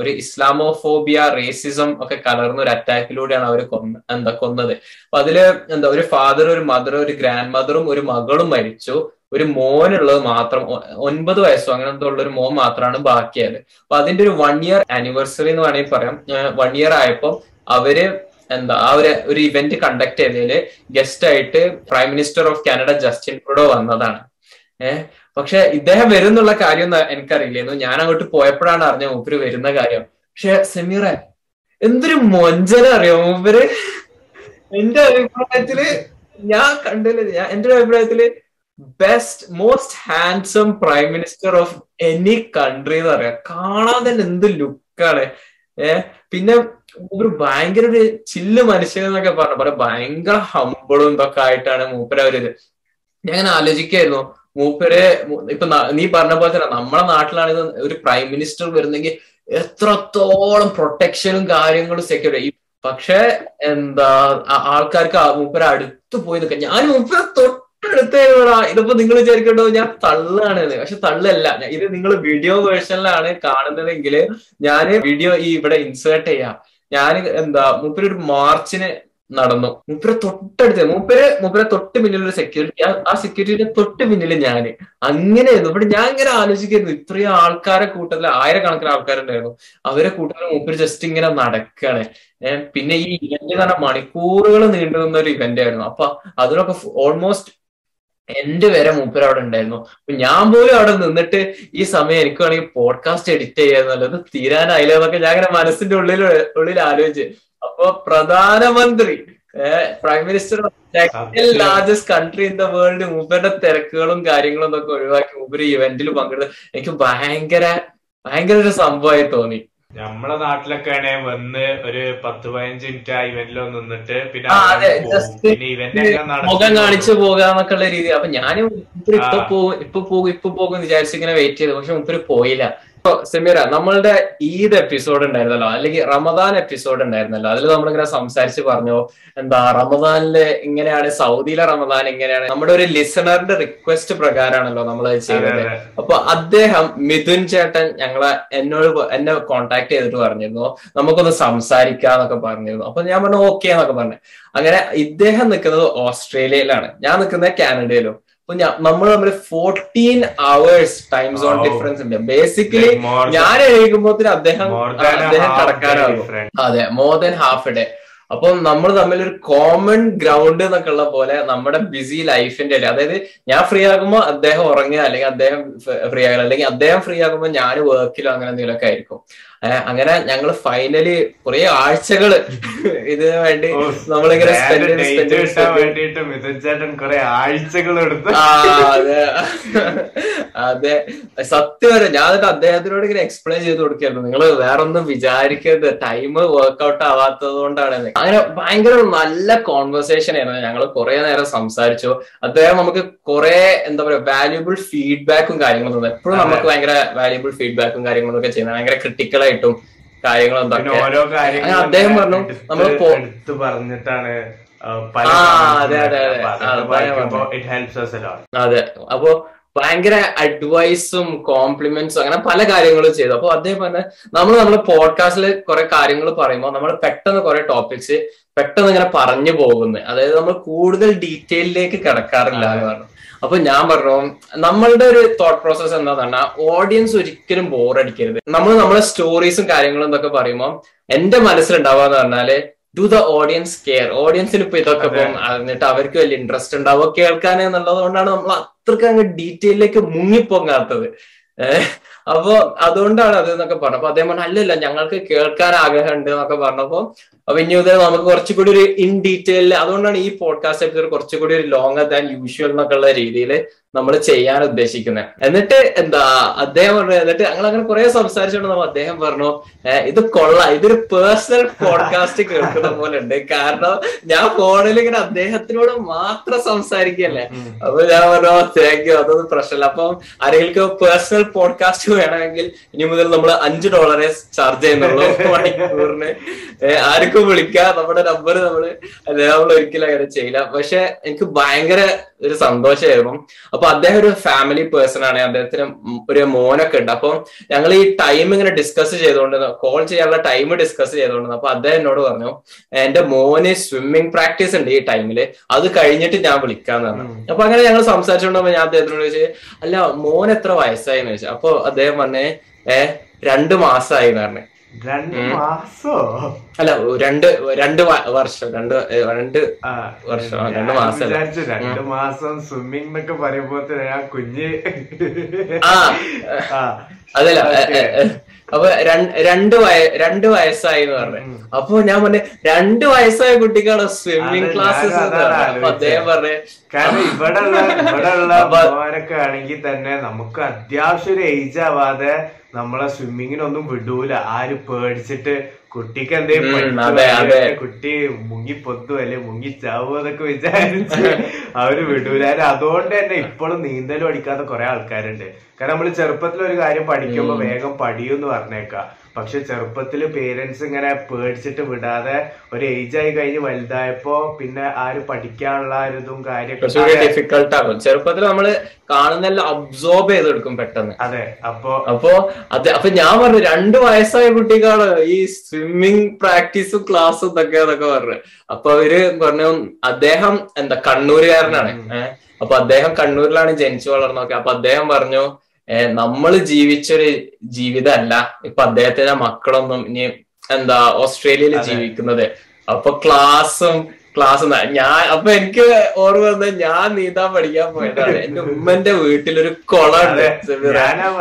ഒരു ഇസ്ലാമോഫോബിയ റേസിസം ഒക്കെ കലർന്ന ഒരു അറ്റാക്കിലൂടെയാണ് അവർ കൊന്ന എന്താ കൊന്നത്. അപ്പൊ അതിൽ എന്താ ഒരു ഫാദർ ഒരു മദർ ഒരു ഗ്രാൻഡ് മദറും ഒരു മകളും മരിച്ചു. ഒരു മോനുള്ളത് മാത്രം ഒൻപത് വയസ്സോ അങ്ങനത്തെ ഉള്ള ഒരു മോൻ മാത്രമാണ് ബാക്കിയായത്. അപ്പൊ അതിന്റെ ഒരു വൺ ഇയർ ആനിവേഴ്സറി എന്ന് വേണമെങ്കിൽ പറയാം. വൺ ഇയർ ആയപ്പോ അവർ എന്താ ആ ഒരു ഒരു ഇവന്റ് കണ്ടക്ട് ചെയ്തതിൽ ഗസ്റ്റ് ആയിട്ട് prime minister of Canada Justin Trudeau വന്നതാണ്. ഏഹ് പക്ഷെ ഇദ്ദേഹം വരും എന്നുള്ള കാര്യം എനിക്കറിയില്ലായിരുന്നു ഞാൻ അങ്ങോട്ട് പോയപ്പോഴാണ് അറിഞ്ഞ മൂപ്പര് വരുന്ന കാര്യം. പക്ഷെ സെമീറ എന്തൊരു മൊഞ്ചന അറിയോ മൂപ്പര്? എന്റെ അഭിപ്രായത്തിൽ ഞാൻ കണ്ടില്ല. ഞാൻ എന്റെ ഒരു അഭിപ്രായത്തിൽ best most handsome prime minister of any country എന്ന് പറയാം. കാണാൻ തന്നെ എന്ത് ലുക്കാണ് ഏഹ് പിന്നെ മൂപ്പര് ഭയങ്കര ഒരു ചില്ല് മനുഷ്യൻ എന്നൊക്കെ പറഞ്ഞു. പറയാം ഭയങ്കര ഹമ്പിളും ഇതൊക്കെ ആയിട്ടാണ് മൂപ്പര് അവരിത് ഞാൻ ആലോചിക്കായിരുന്നു. മൂപ്പര് ഇപ്പൊ നീ പറഞ്ഞ പോലെ തന്നെ നമ്മുടെ നാട്ടിലാണ് ഇത് ഒരു പ്രൈം മിനിസ്റ്റർ വരുന്നെങ്കിൽ എത്രത്തോളം പ്രൊട്ടക്ഷനും കാര്യങ്ങളും സെക്യൂർ പക്ഷെ എന്താ ആൾക്കാർക്ക് മൂപ്പര അടുത്ത് പോയി നിൽക്കാം ഞാൻ മൂപ്പര തൊട്ടടുത്തേടാ ഇതിപ്പോ നിങ്ങൾ വിചാരിക്കട്ടോ ഞാൻ തള്ളാണ് പക്ഷെ തള്ളല്ല. ഇത് നിങ്ങൾ വീഡിയോ വേർഷനിലാണ് കാണുന്നതെങ്കിൽ ഞാൻ വീഡിയോ ഈ ഇവിടെ ഇൻസേർട്ട് ചെയ്യാം. ഞാൻ എന്താ മൂപ്പര് ഒരു മാർച്ചിന് നടന്നു. മൂപ്പരെ തൊട്ടടുത്ത് മൂപ്പര് മൂപ്പരെ തൊട്ട് പിന്നിലൊരു സെക്യൂരിറ്റി ആ സെക്യൂരിറ്റിയുടെ തൊട്ട് പിന്നിൽ ഞാൻ അങ്ങനെയായിരുന്നു. ഇവിടെ ഞാൻ ഇങ്ങനെ ആലോചിക്കായിരുന്നു ഇത്രയും ആൾക്കാരെ കൂട്ടത്തിൽ ആയിരക്കണക്കിന് ആൾക്കാരുണ്ടായിരുന്നു. അവരെ കൂട്ടത്തിൽ മൂപ്പര് ജസ്റ്റ് ഇങ്ങനെ നടക്കാണ്. ഏഹ് പിന്നെ ഈ ഇവന്റ് തന്നെ മണിക്കൂറുകൾ നീണ്ടു നിന്ന ഒരു ഇവന്റ് ആയിരുന്നു. അപ്പൊ അതിനൊക്കെ ഓൾമോസ്റ്റ് എന്റെ വരെ മൂപ്പര് അവിടെ ഉണ്ടായിരുന്നു. അപ്പൊ ഞാൻ പോലും അവിടെ നിന്നിട്ട് ഈ സമയം എനിക്ക് വേണമെങ്കിൽ പോഡ്കാസ്റ്റ് എഡിറ്റ് ചെയ്യാന്നുള്ളത് തീരാനായില്ല എന്നൊക്കെ ഞാൻ ഇങ്ങനെ മനസ്സിന്റെ ഉള്ളിൽ ഉള്ളിൽ ആലോചിച്ച്. അപ്പൊ പ്രധാനമന്ത്രി prime minister second largest country in the world മൂപ്പരുടെ തിരക്കുകളും കാര്യങ്ങളും ഒക്കെ ഒഴിവാക്കി മൂപ്പര് ഇവന്റിൽ പങ്കെടുത്ത്. എനിക്ക് ഭയങ്കര ഭയങ്കര ഒരു സംഭവമായി തോന്നി. നമ്മളെ നാട്ടിലൊക്കെ ആണെങ്കിൽ വന്ന് ഒരു പത്ത് പതിനഞ്ച് മിനിറ്റ് ആ ഇവന്റിൽ നിന്നിട്ട് പിന്നെ മുഖം കാണിച്ചു പോകാന്നൊക്കെ ഉള്ള രീതി. അപ്പൊ ഞാനും ഇപ്പൊ പോകും ഇപ്പൊ പോകും ഇപ്പൊ പോകും വിചാരിച്ചിങ്ങനെ വിചാരിച്ച് വെയിറ്റ് ചെയ്തു. പക്ഷെ മുപ്പര് പോയില്ല. സെമീറ നമ്മളുടെ ഈദ് എപ്പിസോഡ് ഉണ്ടായിരുന്നല്ലോ അല്ലെങ്കിൽ റമദാൻ എപ്പിസോഡ് ഉണ്ടായിരുന്നല്ലോ അതിൽ നമ്മളിങ്ങനെ സംസാരിച്ച് പറഞ്ഞു എന്താ റമദാനിൽ ഇങ്ങനെയാണ് സൗദിയിലെ റമദാൻ ഇങ്ങനെയാണ്. നമ്മുടെ ഒരു ലിസണറിന്റെ റിക്വസ്റ്റ് പ്രകാരമാണല്ലോ നമ്മൾ ചെയ്തത്. അപ്പൊ അദ്ദേഹം മിഥുൻ ചേട്ടൻ ഞങ്ങളെ എന്നോട് എന്നെ കോണ്ടാക്ട് ചെയ്തിട്ട് പറഞ്ഞിരുന്നു. നമുക്കൊന്ന് സംസാരിക്കാന്നൊക്കെ പറഞ്ഞിരുന്നു. അപ്പൊ ഞാൻ പറഞ്ഞു ഓക്കെ എന്നൊക്കെ പറഞ്ഞു. അങ്ങനെ ഇദ്ദേഹം നിൽക്കുന്നത് ഓസ്ട്രേലിയയിലാണ്. ഞാൻ നിൽക്കുന്നത് കാനഡയിലും. അപ്പൊ ഞാൻ നമ്മൾ തമ്മിൽ fourteen hours time zone. Difference ഉണ്ട്. ബേസിക്കലി ഞാൻ എഴുതുമ്പോത്തിന് അദ്ദേഹം അദ്ദേഹം കടക്കാനാകും അതെ more than half a day അപ്പം നമ്മൾ തമ്മിൽ ഒരു കോമൺ ഗ്രൗണ്ട് എന്നൊക്കെ ഉള്ള പോലെ നമ്മുടെ ബിസി ലൈഫിന്റെ ഇടയിൽ അതായത് ഞാൻ ഫ്രീ ആകുമ്പോൾ അദ്ദേഹം ഉറങ്ങുക അല്ലെങ്കിൽ അദ്ദേഹം ഫ്രീ ആകുക അല്ലെങ്കിൽ അദ്ദേഹം ഫ്രീ ആകുമ്പോൾ ഞാൻ വർക്കിലോ അങ്ങനെ എന്തെങ്കിലുമൊക്കെ ആയിരിക്കും. അങ്ങനെ ഞങ്ങൾ ഫൈനലി കുറെ ആഴ്ചകൾ ഇതിനു വേണ്ടി നമ്മളിങ്ങനെ ചെയ്ത് മിഥുൻ ചേട്ടൻ കുറെ ആഴ്ചകൾ എടുത്തു. അതെ. അതെ. സത്യം വരെ ഞാൻ അദ്ദേഹത്തിനോട് ഇങ്ങനെ എക്സ്പ്ലെയിൻ ചെയ്ത് കൊടുക്കായിരുന്നു. നിങ്ങൾ വേറൊന്നും വിചാരിക്കരുത്. ടൈം വർക്ക്ഔട്ട് ആവാത്തത് കൊണ്ടാണ് അങ്ങനെ ഭയങ്കര നല്ല കോൺവെർസേഷൻ ആയിരുന്നു. ഞങ്ങൾ കുറെ നേരം സംസാരിച്ചു. അദ്ദേഹം നമുക്ക് കുറെ എന്താ പറയാ വാല്യുബിൾ ഫീഡ്ബാക്കും കാര്യങ്ങളും എപ്പോഴും നമുക്ക് ഭയങ്കര വാല്യുബിൾ ഫീഡ്ബാക്കും കാര്യങ്ങളും ഒക്കെ ചെയ്യുന്നത്. ഭയങ്കര ക്രിട്ടിക്കൽ ആയിട്ടും കാര്യങ്ങളും പിന്നെ എന്തൊക്കെ ഓരോ കാര്യങ്ങൾ അദ്ദേഹം പറഞ്ഞു, നമ്മൾ എടുത്ത് പറഞ്ഞിട്ടാണ് അതെ അപ്പോ ഭയങ്കര അഡ്വൈസും കോംപ്ലിമെന്റ്സും അങ്ങനെ പല കാര്യങ്ങളും ചെയ്തു. അപ്പൊ അദ്ദേഹം പറഞ്ഞ നമ്മൾ നമ്മുടെ പോഡ്കാസ്റ്റിൽ കുറെ കാര്യങ്ങൾ പറയുമ്പോൾ നമ്മൾ പെട്ടെന്ന് കുറെ ടോപ്പിക്സ് പെട്ടെന്ന് ഇങ്ങനെ പറഞ്ഞു പോകുന്നത് അതായത് നമ്മൾ കൂടുതൽ ഡീറ്റെയിലേക്ക് കിടക്കാറില്ല എന്ന് പറഞ്ഞു. അപ്പൊ ഞാൻ പറഞ്ഞു നമ്മളുടെ ഒരു തോട്ട് പ്രോസസ് എന്താന്ന് പറഞ്ഞാൽ ഓഡിയൻസ് ഒരിക്കലും ബോറടിക്കരുത് നമ്മൾ നമ്മുടെ സ്റ്റോറീസും കാര്യങ്ങളും എന്നൊക്കെ പറയുമ്പോൾ എന്റെ മനസ്സിലുണ്ടാവാന്ന് പറഞ്ഞാൽ ഡു ദ ഓഡിയൻസ് കെയർ ഓഡിയൻസിന് ഇപ്പൊ ഇതൊക്കെ. ഇപ്പം എന്നിട്ട് അവർക്ക് വലിയ ഇൻട്രസ്റ്റ് ഉണ്ടാവുക കേൾക്കാൻ എന്നുള്ളത് കൊണ്ടാണ് നമ്മൾ അത്രക്കങ്ങ് ഡീറ്റെയിലേക്ക് മുങ്ങിപ്പോങ്ങാത്തത് അപ്പൊ അതുകൊണ്ടാണ് അത് എന്നൊക്കെ പറഞ്ഞു അപ്പൊ അദ്ദേഹം പറഞ്ഞു അല്ലല്ല ഞങ്ങൾക്ക് കേൾക്കാൻ ആഗ്രഹമുണ്ട് എന്നൊക്കെ പറഞ്ഞപ്പോ അപ്പൊ ഇനി നമുക്ക് കുറച്ചുകൂടി ഒരു ഇൻ ഡീറ്റെയിൽ അതുകൊണ്ടാണ് ഈ പോഡ്കാസ്റ്റ് എപ്പിസോഡ് കുറച്ചുകൂടി ഒരു ലോങ്ങർ ദാൻ യൂഷ്വൽ എന്നൊക്കെ ഉള്ള രീതിയിൽ നമ്മൾ ചെയ്യാൻ ഉദ്ദേശിക്കുന്നത് എന്നിട്ട് എന്താ അദ്ദേഹം പറഞ്ഞു എന്നിട്ട് ഞങ്ങൾ അങ്ങനെ കുറെ സംസാരിച്ചുകൊണ്ട് അദ്ദേഹം പറഞ്ഞു ഇത് കൊള്ളാം. ഇതൊരു പേഴ്സണൽ പോഡ്കാസ്റ്റ് കേൾക്കുന്ന പോലെ ഉണ്ട് കാരണം ഞാൻ ഫോണിൽ ഇങ്ങനെ അദ്ദേഹത്തിനോട് മാത്രം സംസാരിക്കല്ലേ. അപ്പൊ ഞാൻ പറഞ്ഞു താങ്ക് യു അതൊന്നും പ്രശ്നമില്ല അപ്പം ആരെങ്കിലും പേഴ്സണൽ പോഡ്കാസ്റ്റ് വേണമെങ്കിൽ ഇനി മുതൽ നമ്മൾ അഞ്ച് ഡോളറെ ചാർജ് ചെയ്യുന്നുള്ളൂ മണിക്കൂറിന്. ആർക്കും വിളിക്കാം. നമ്മുടെ നമ്പർ നമ്മൾ അല്ലെ നമ്മൾ ഒരിക്കലും അങ്ങനെ ചെയ്യില്ല. പക്ഷെ എനിക്ക് ഭയങ്കര ഒരു സന്തോഷമായിരുന്നു. അപ്പൊ അദ്ദേഹം ഒരു ഫാമിലി പേഴ്സൺ ആണ്. അദ്ദേഹത്തിന് ഒരു മോനൊക്കെ ഉണ്ട്. അപ്പൊ ഞങ്ങൾ ഈ ടൈം ഇങ്ങനെ ഡിസ്കസ് ചെയ്തുകൊണ്ട് കോൾ ചെയ്യാനുള്ള ടൈം ഡിസ്കസ് ചെയ്തുകൊണ്ട് അപ്പൊ അദ്ദേഹം എന്നോട് പറഞ്ഞു എന്റെ മോന് സ്വിമ്മിംഗ് പ്രാക്ടീസ് ഉണ്ട് ഈ ടൈമിൽ അത് കഴിഞ്ഞിട്ട് ഞാൻ വിളിക്കാന്ന് പറഞ്ഞു. അപ്പൊ അങ്ങനെ ഞങ്ങൾ സംസാരിച്ചുകൊണ്ടപ്പോ ഞാൻ അദ്ദേഹത്തിനോട് ചോദിച്ചു അല്ല മോൻ എത്ര വയസ്സായി? എന്ന് ചോദിച്ചു. അപ്പൊ അദ്ദേഹം പറഞ്ഞേ ഏഹ് രണ്ടു മാസമായി എന്ന് പറഞ്ഞു. രണ്ട്. മാസോ അല്ല രണ്ട് രണ്ട് വർഷം രണ്ട് രണ്ട് വർഷം, ആ, രണ്ട് മാസം വിചാരിച്ചു രണ്ട് മാസം സ്വിമ്മിംഗ് എന്നൊക്കെ പറയുമ്പോ ഞാൻ കുഞ്ഞ് ആ ആ, അതല്ല. അപ്പൊ രണ്ട് വയ രണ്ട് വയസ്സായി എന്ന് പറഞ്ഞു. അപ്പൊ ഞാൻ പറഞ്ഞു രണ്ട് വയസ്സായ കുട്ടിക്കാണ് സ്വിമ്മിങ് ക്ലാസ്സസ് അപ്പൊ അദ്ദേഹം പറഞ്ഞു കാരണം ഇവിടെ ഉള്ള ഇവിടെ ഉള്ള ഭഗവാനൊക്കെ ആണെങ്കിൽ തന്നെ നമുക്ക് അത്യാവശ്യം ഒരു ഏജ് ആവാതെ നമ്മളെ സ്വിമ്മിങ്ങിനൊന്നും വിടൂല. ആര് പേടിച്ചിട്ട് കുട്ടിക്ക് എന്തേ. കുട്ടി മുങ്ങി പൊത്തു അല്ലെ മുങ്ങി ചാവോ എന്നൊക്കെ വിചാരിച്ച് അവർ വിടൂല. അതുകൊണ്ട് തന്നെ ഇപ്പോഴും നീന്തൽ പഠിക്കാത്ത കുറെ ആൾക്കാരുണ്ട്. കാരണം നമ്മൾ ചെറുപ്പത്തിൽ ഒരു കാര്യം പഠിക്കുമ്പോ വേഗം പഠിയൂന്ന് പറഞ്ഞേക്കാം. പക്ഷെ ചെറുപ്പത്തിൽ പേരൻസ് ഇങ്ങനെ പേടിച്ചിട്ട് വിടാതെ ഒരു ഏജ് ആയി കഴിഞ്ഞ് വലുതായപ്പോ പിന്നെ ആര് പഠിക്കാനുള്ള ഒരു ഇതും കാര്യമൊക്കെ ഡിഫിക്കൽട്ട് ആകും. ചെറുപ്പത്തിൽ നമ്മൾ കാണുന്നെല്ലാം അബ്സോർബ് ചെയ്തെടുക്കും പെട്ടെന്ന്. അതെ അപ്പോ അപ്പോ അതെ അപ്പൊ ഞാൻ പറഞ്ഞു രണ്ടു വയസ്സായ കുട്ടികൾ ഈ സ്വിമ്മിങ് പ്രാക്ടീസും ക്ലാസ്സും ഇതൊക്കെ എന്നൊക്കെ പറഞ്ഞു. അപ്പൊ അവർ പറഞ്ഞു അദ്ദേഹം എന്താ കണ്ണൂരുകാരനാണ്. അപ്പൊ അദ്ദേഹം കണ്ണൂരിലാണ് ജനിച്ചു വളർന്നൊക്കെ അപ്പൊ അദ്ദേഹം പറഞ്ഞു ഏഹ് നമ്മൾ ജീവിച്ചൊരു ജീവിതമല്ല ഇപ്പൊ അദ്ദേഹത്തിന്റെ മക്കളൊന്നും ഇനി എന്താ ഓസ്ട്രേലിയയിൽ ജീവിക്കുന്നത്. അപ്പൊ ക്ലാസ്സും ക്ലാസ് ഞാൻ അപ്പൊ എനിക്ക് ഓർമ്മ വന്നത് ഞാൻ നീന്താൻ പഠിക്കാൻ പോയതാണ്. എന്റെ ഉമ്മന്റെ വീട്ടിലൊരു കുളമുണ്ട്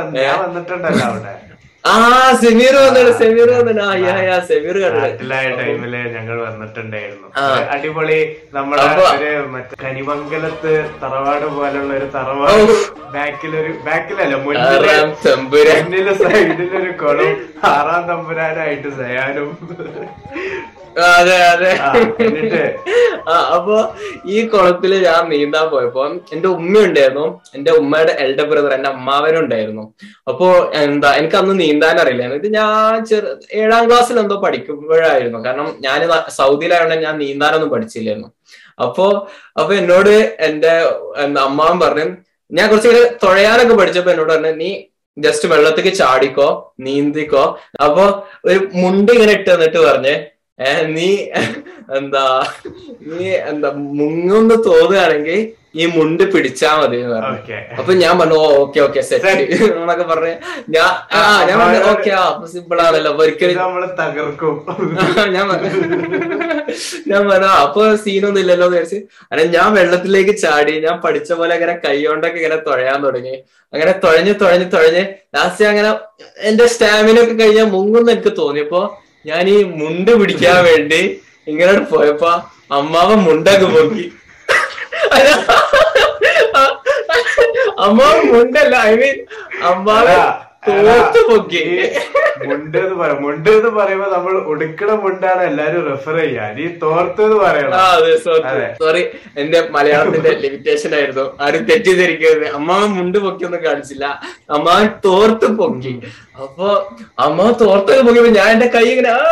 ഉണ്ട്. ഞാൻ വന്നിട്ടുണ്ടല്ലോ അവിടെ. ആ സെമീർ വന്നിട്ട് സെമീർ വന്നിട്ട്. ആ യാ യാ സെമീർ ടൈമിൽ ഞങ്ങൾ വന്നിട്ടുണ്ടായിരുന്നു. അടിപൊളി നമ്മുടെ ഒരു മറ്റേ കനിമംഗലത്ത് തറവാട് പോലുള്ള ഒരു തറവാട് ബാക്കിലൊരു ബാക്കിലല്ല മുന്നിൽ സൈഡിലൊരു കുളം ആറാം തമ്പുരാനായിട്ട് സയാനും. അതെ അതെ. അപ്പൊ ഈ കുളത്തിൽ ഞാൻ നീന്താൻ പോയപ്പോ എന്റെ ഉമ്മ ഉണ്ടായിരുന്നു എന്റെ ഉമ്മയുടെ എൽഡർ ബ്രദർ എന്റെ അമ്മാവനും ഉണ്ടായിരുന്നു അപ്പോ എന്താ എനിക്ക് അന്ന് നീന്താൻ അറിയില്ല ഇത് ഞാൻ ചെറു ഏഴാം ക്ലാസ്സിൽ എന്തോ പഠിക്കുമ്പോഴായിരുന്നു. കാരണം ഞാൻ സൗദിയിലായതുകൊണ്ട് ഞാൻ നീന്താനൊന്നും പഠിച്ചില്ലായിരുന്നു. അപ്പോ അപ്പൊ എന്നോട് എന്റെ എന്താ അമ്മാവൻ പറഞ്ഞു ഞാൻ കുറച്ച് തുഴയാനൊക്കെ പഠിച്ചപ്പോ എന്നോട് പറഞ്ഞു നീ ജസ്റ്റ് വെള്ളത്തേക്ക് ചാടിക്കോ നീന്തിക്കോ. അപ്പൊ ഒരു മുണ്ട് ഇങ്ങനെ ഇട്ട് തന്നിട്ട് പറഞ്ഞ് ഏ നീ എന്താ നീ എന്താ മുങ്ങൊന്ന് തോന്നുകയാണെങ്കിൽ ഈ മുണ്ട് പിടിച്ചാ മതി എന്ന് പറഞ്ഞു. അപ്പൊ ഞാൻ പറഞ്ഞു ഓക്കെ ഓക്കെ സെറ്റ് എന്നൊക്കെ പറഞ്ഞ് ഞാൻ ആ ഞാൻ പറഞ്ഞു ഓക്കെ ആ സിമ്പിൾ ആണല്ലോ അപ്പൊ ഒരിക്കലും തകർക്കും. ഞാൻ പറഞ്ഞു ഞാൻ പറഞ്ഞു "ആ, അപ്പൊ സീനൊന്നും ഇല്ലല്ലോ എന്ന് വിചാരിച്ച്. അങ്ങനെ ഞാൻ വെള്ളത്തിലേക്ക് ചാടി ഞാൻ പഠിച്ച പോലെ അങ്ങനെ കൈകൊണ്ടൊക്കെ ഇങ്ങനെ തുഴയാൻ തുടങ്ങി. അങ്ങനെ തുഴഞ്ഞ് തുഴഞ്ഞ് തുഴഞ്ഞ് ലാസ്റ്റ് അങ്ങനെ എന്റെ സ്റ്റാമിന ഒക്കെ കഴിഞ്ഞാൽ മുങ്ങുന്ന എനിക്ക് തോന്നിയപ്പോ ഞാൻ ഈ മുണ്ട് പിടിക്കാൻ വേണ്ടി ഇങ്ങനെ പോയപ്പോ അമ്മാവൻ മുണ്ടൊക്കെ പൊക്കി. അമ്മാവൻ മുണ്ടല്ല ഐ മീൻ അമ്മാവൻ പൊക്കി. മുണ്ട് എന്ന് പറയാം മുണ്ട് എന്ന് പറയുമ്പോ നമ്മൾ ഉടുക്കണ മുണ്ടാണ് എല്ലാരും റെഫർ ചെയ്യാ നീ തോർത്ത് എന്ന് പറയണം സോറി എന്റെ മലയാളത്തിന്റെ ലിമിറ്റേഷൻ ആയിരുന്നു. ആരും തെറ്റിദ്ധരിക്കരുത്. അമ്മാവൻ മുണ്ട് പൊക്കി പൊക്കിയൊന്നും കാണിച്ചില്ല. അമ്മാവൻ തോർത്ത് പൊക്കി. അപ്പൊ അമ്മ തോർത്തൊക്കെ പൊക്കിയപ്പോ ഞാൻ എന്റെ കൈ ഇങ്ങനെ ആ,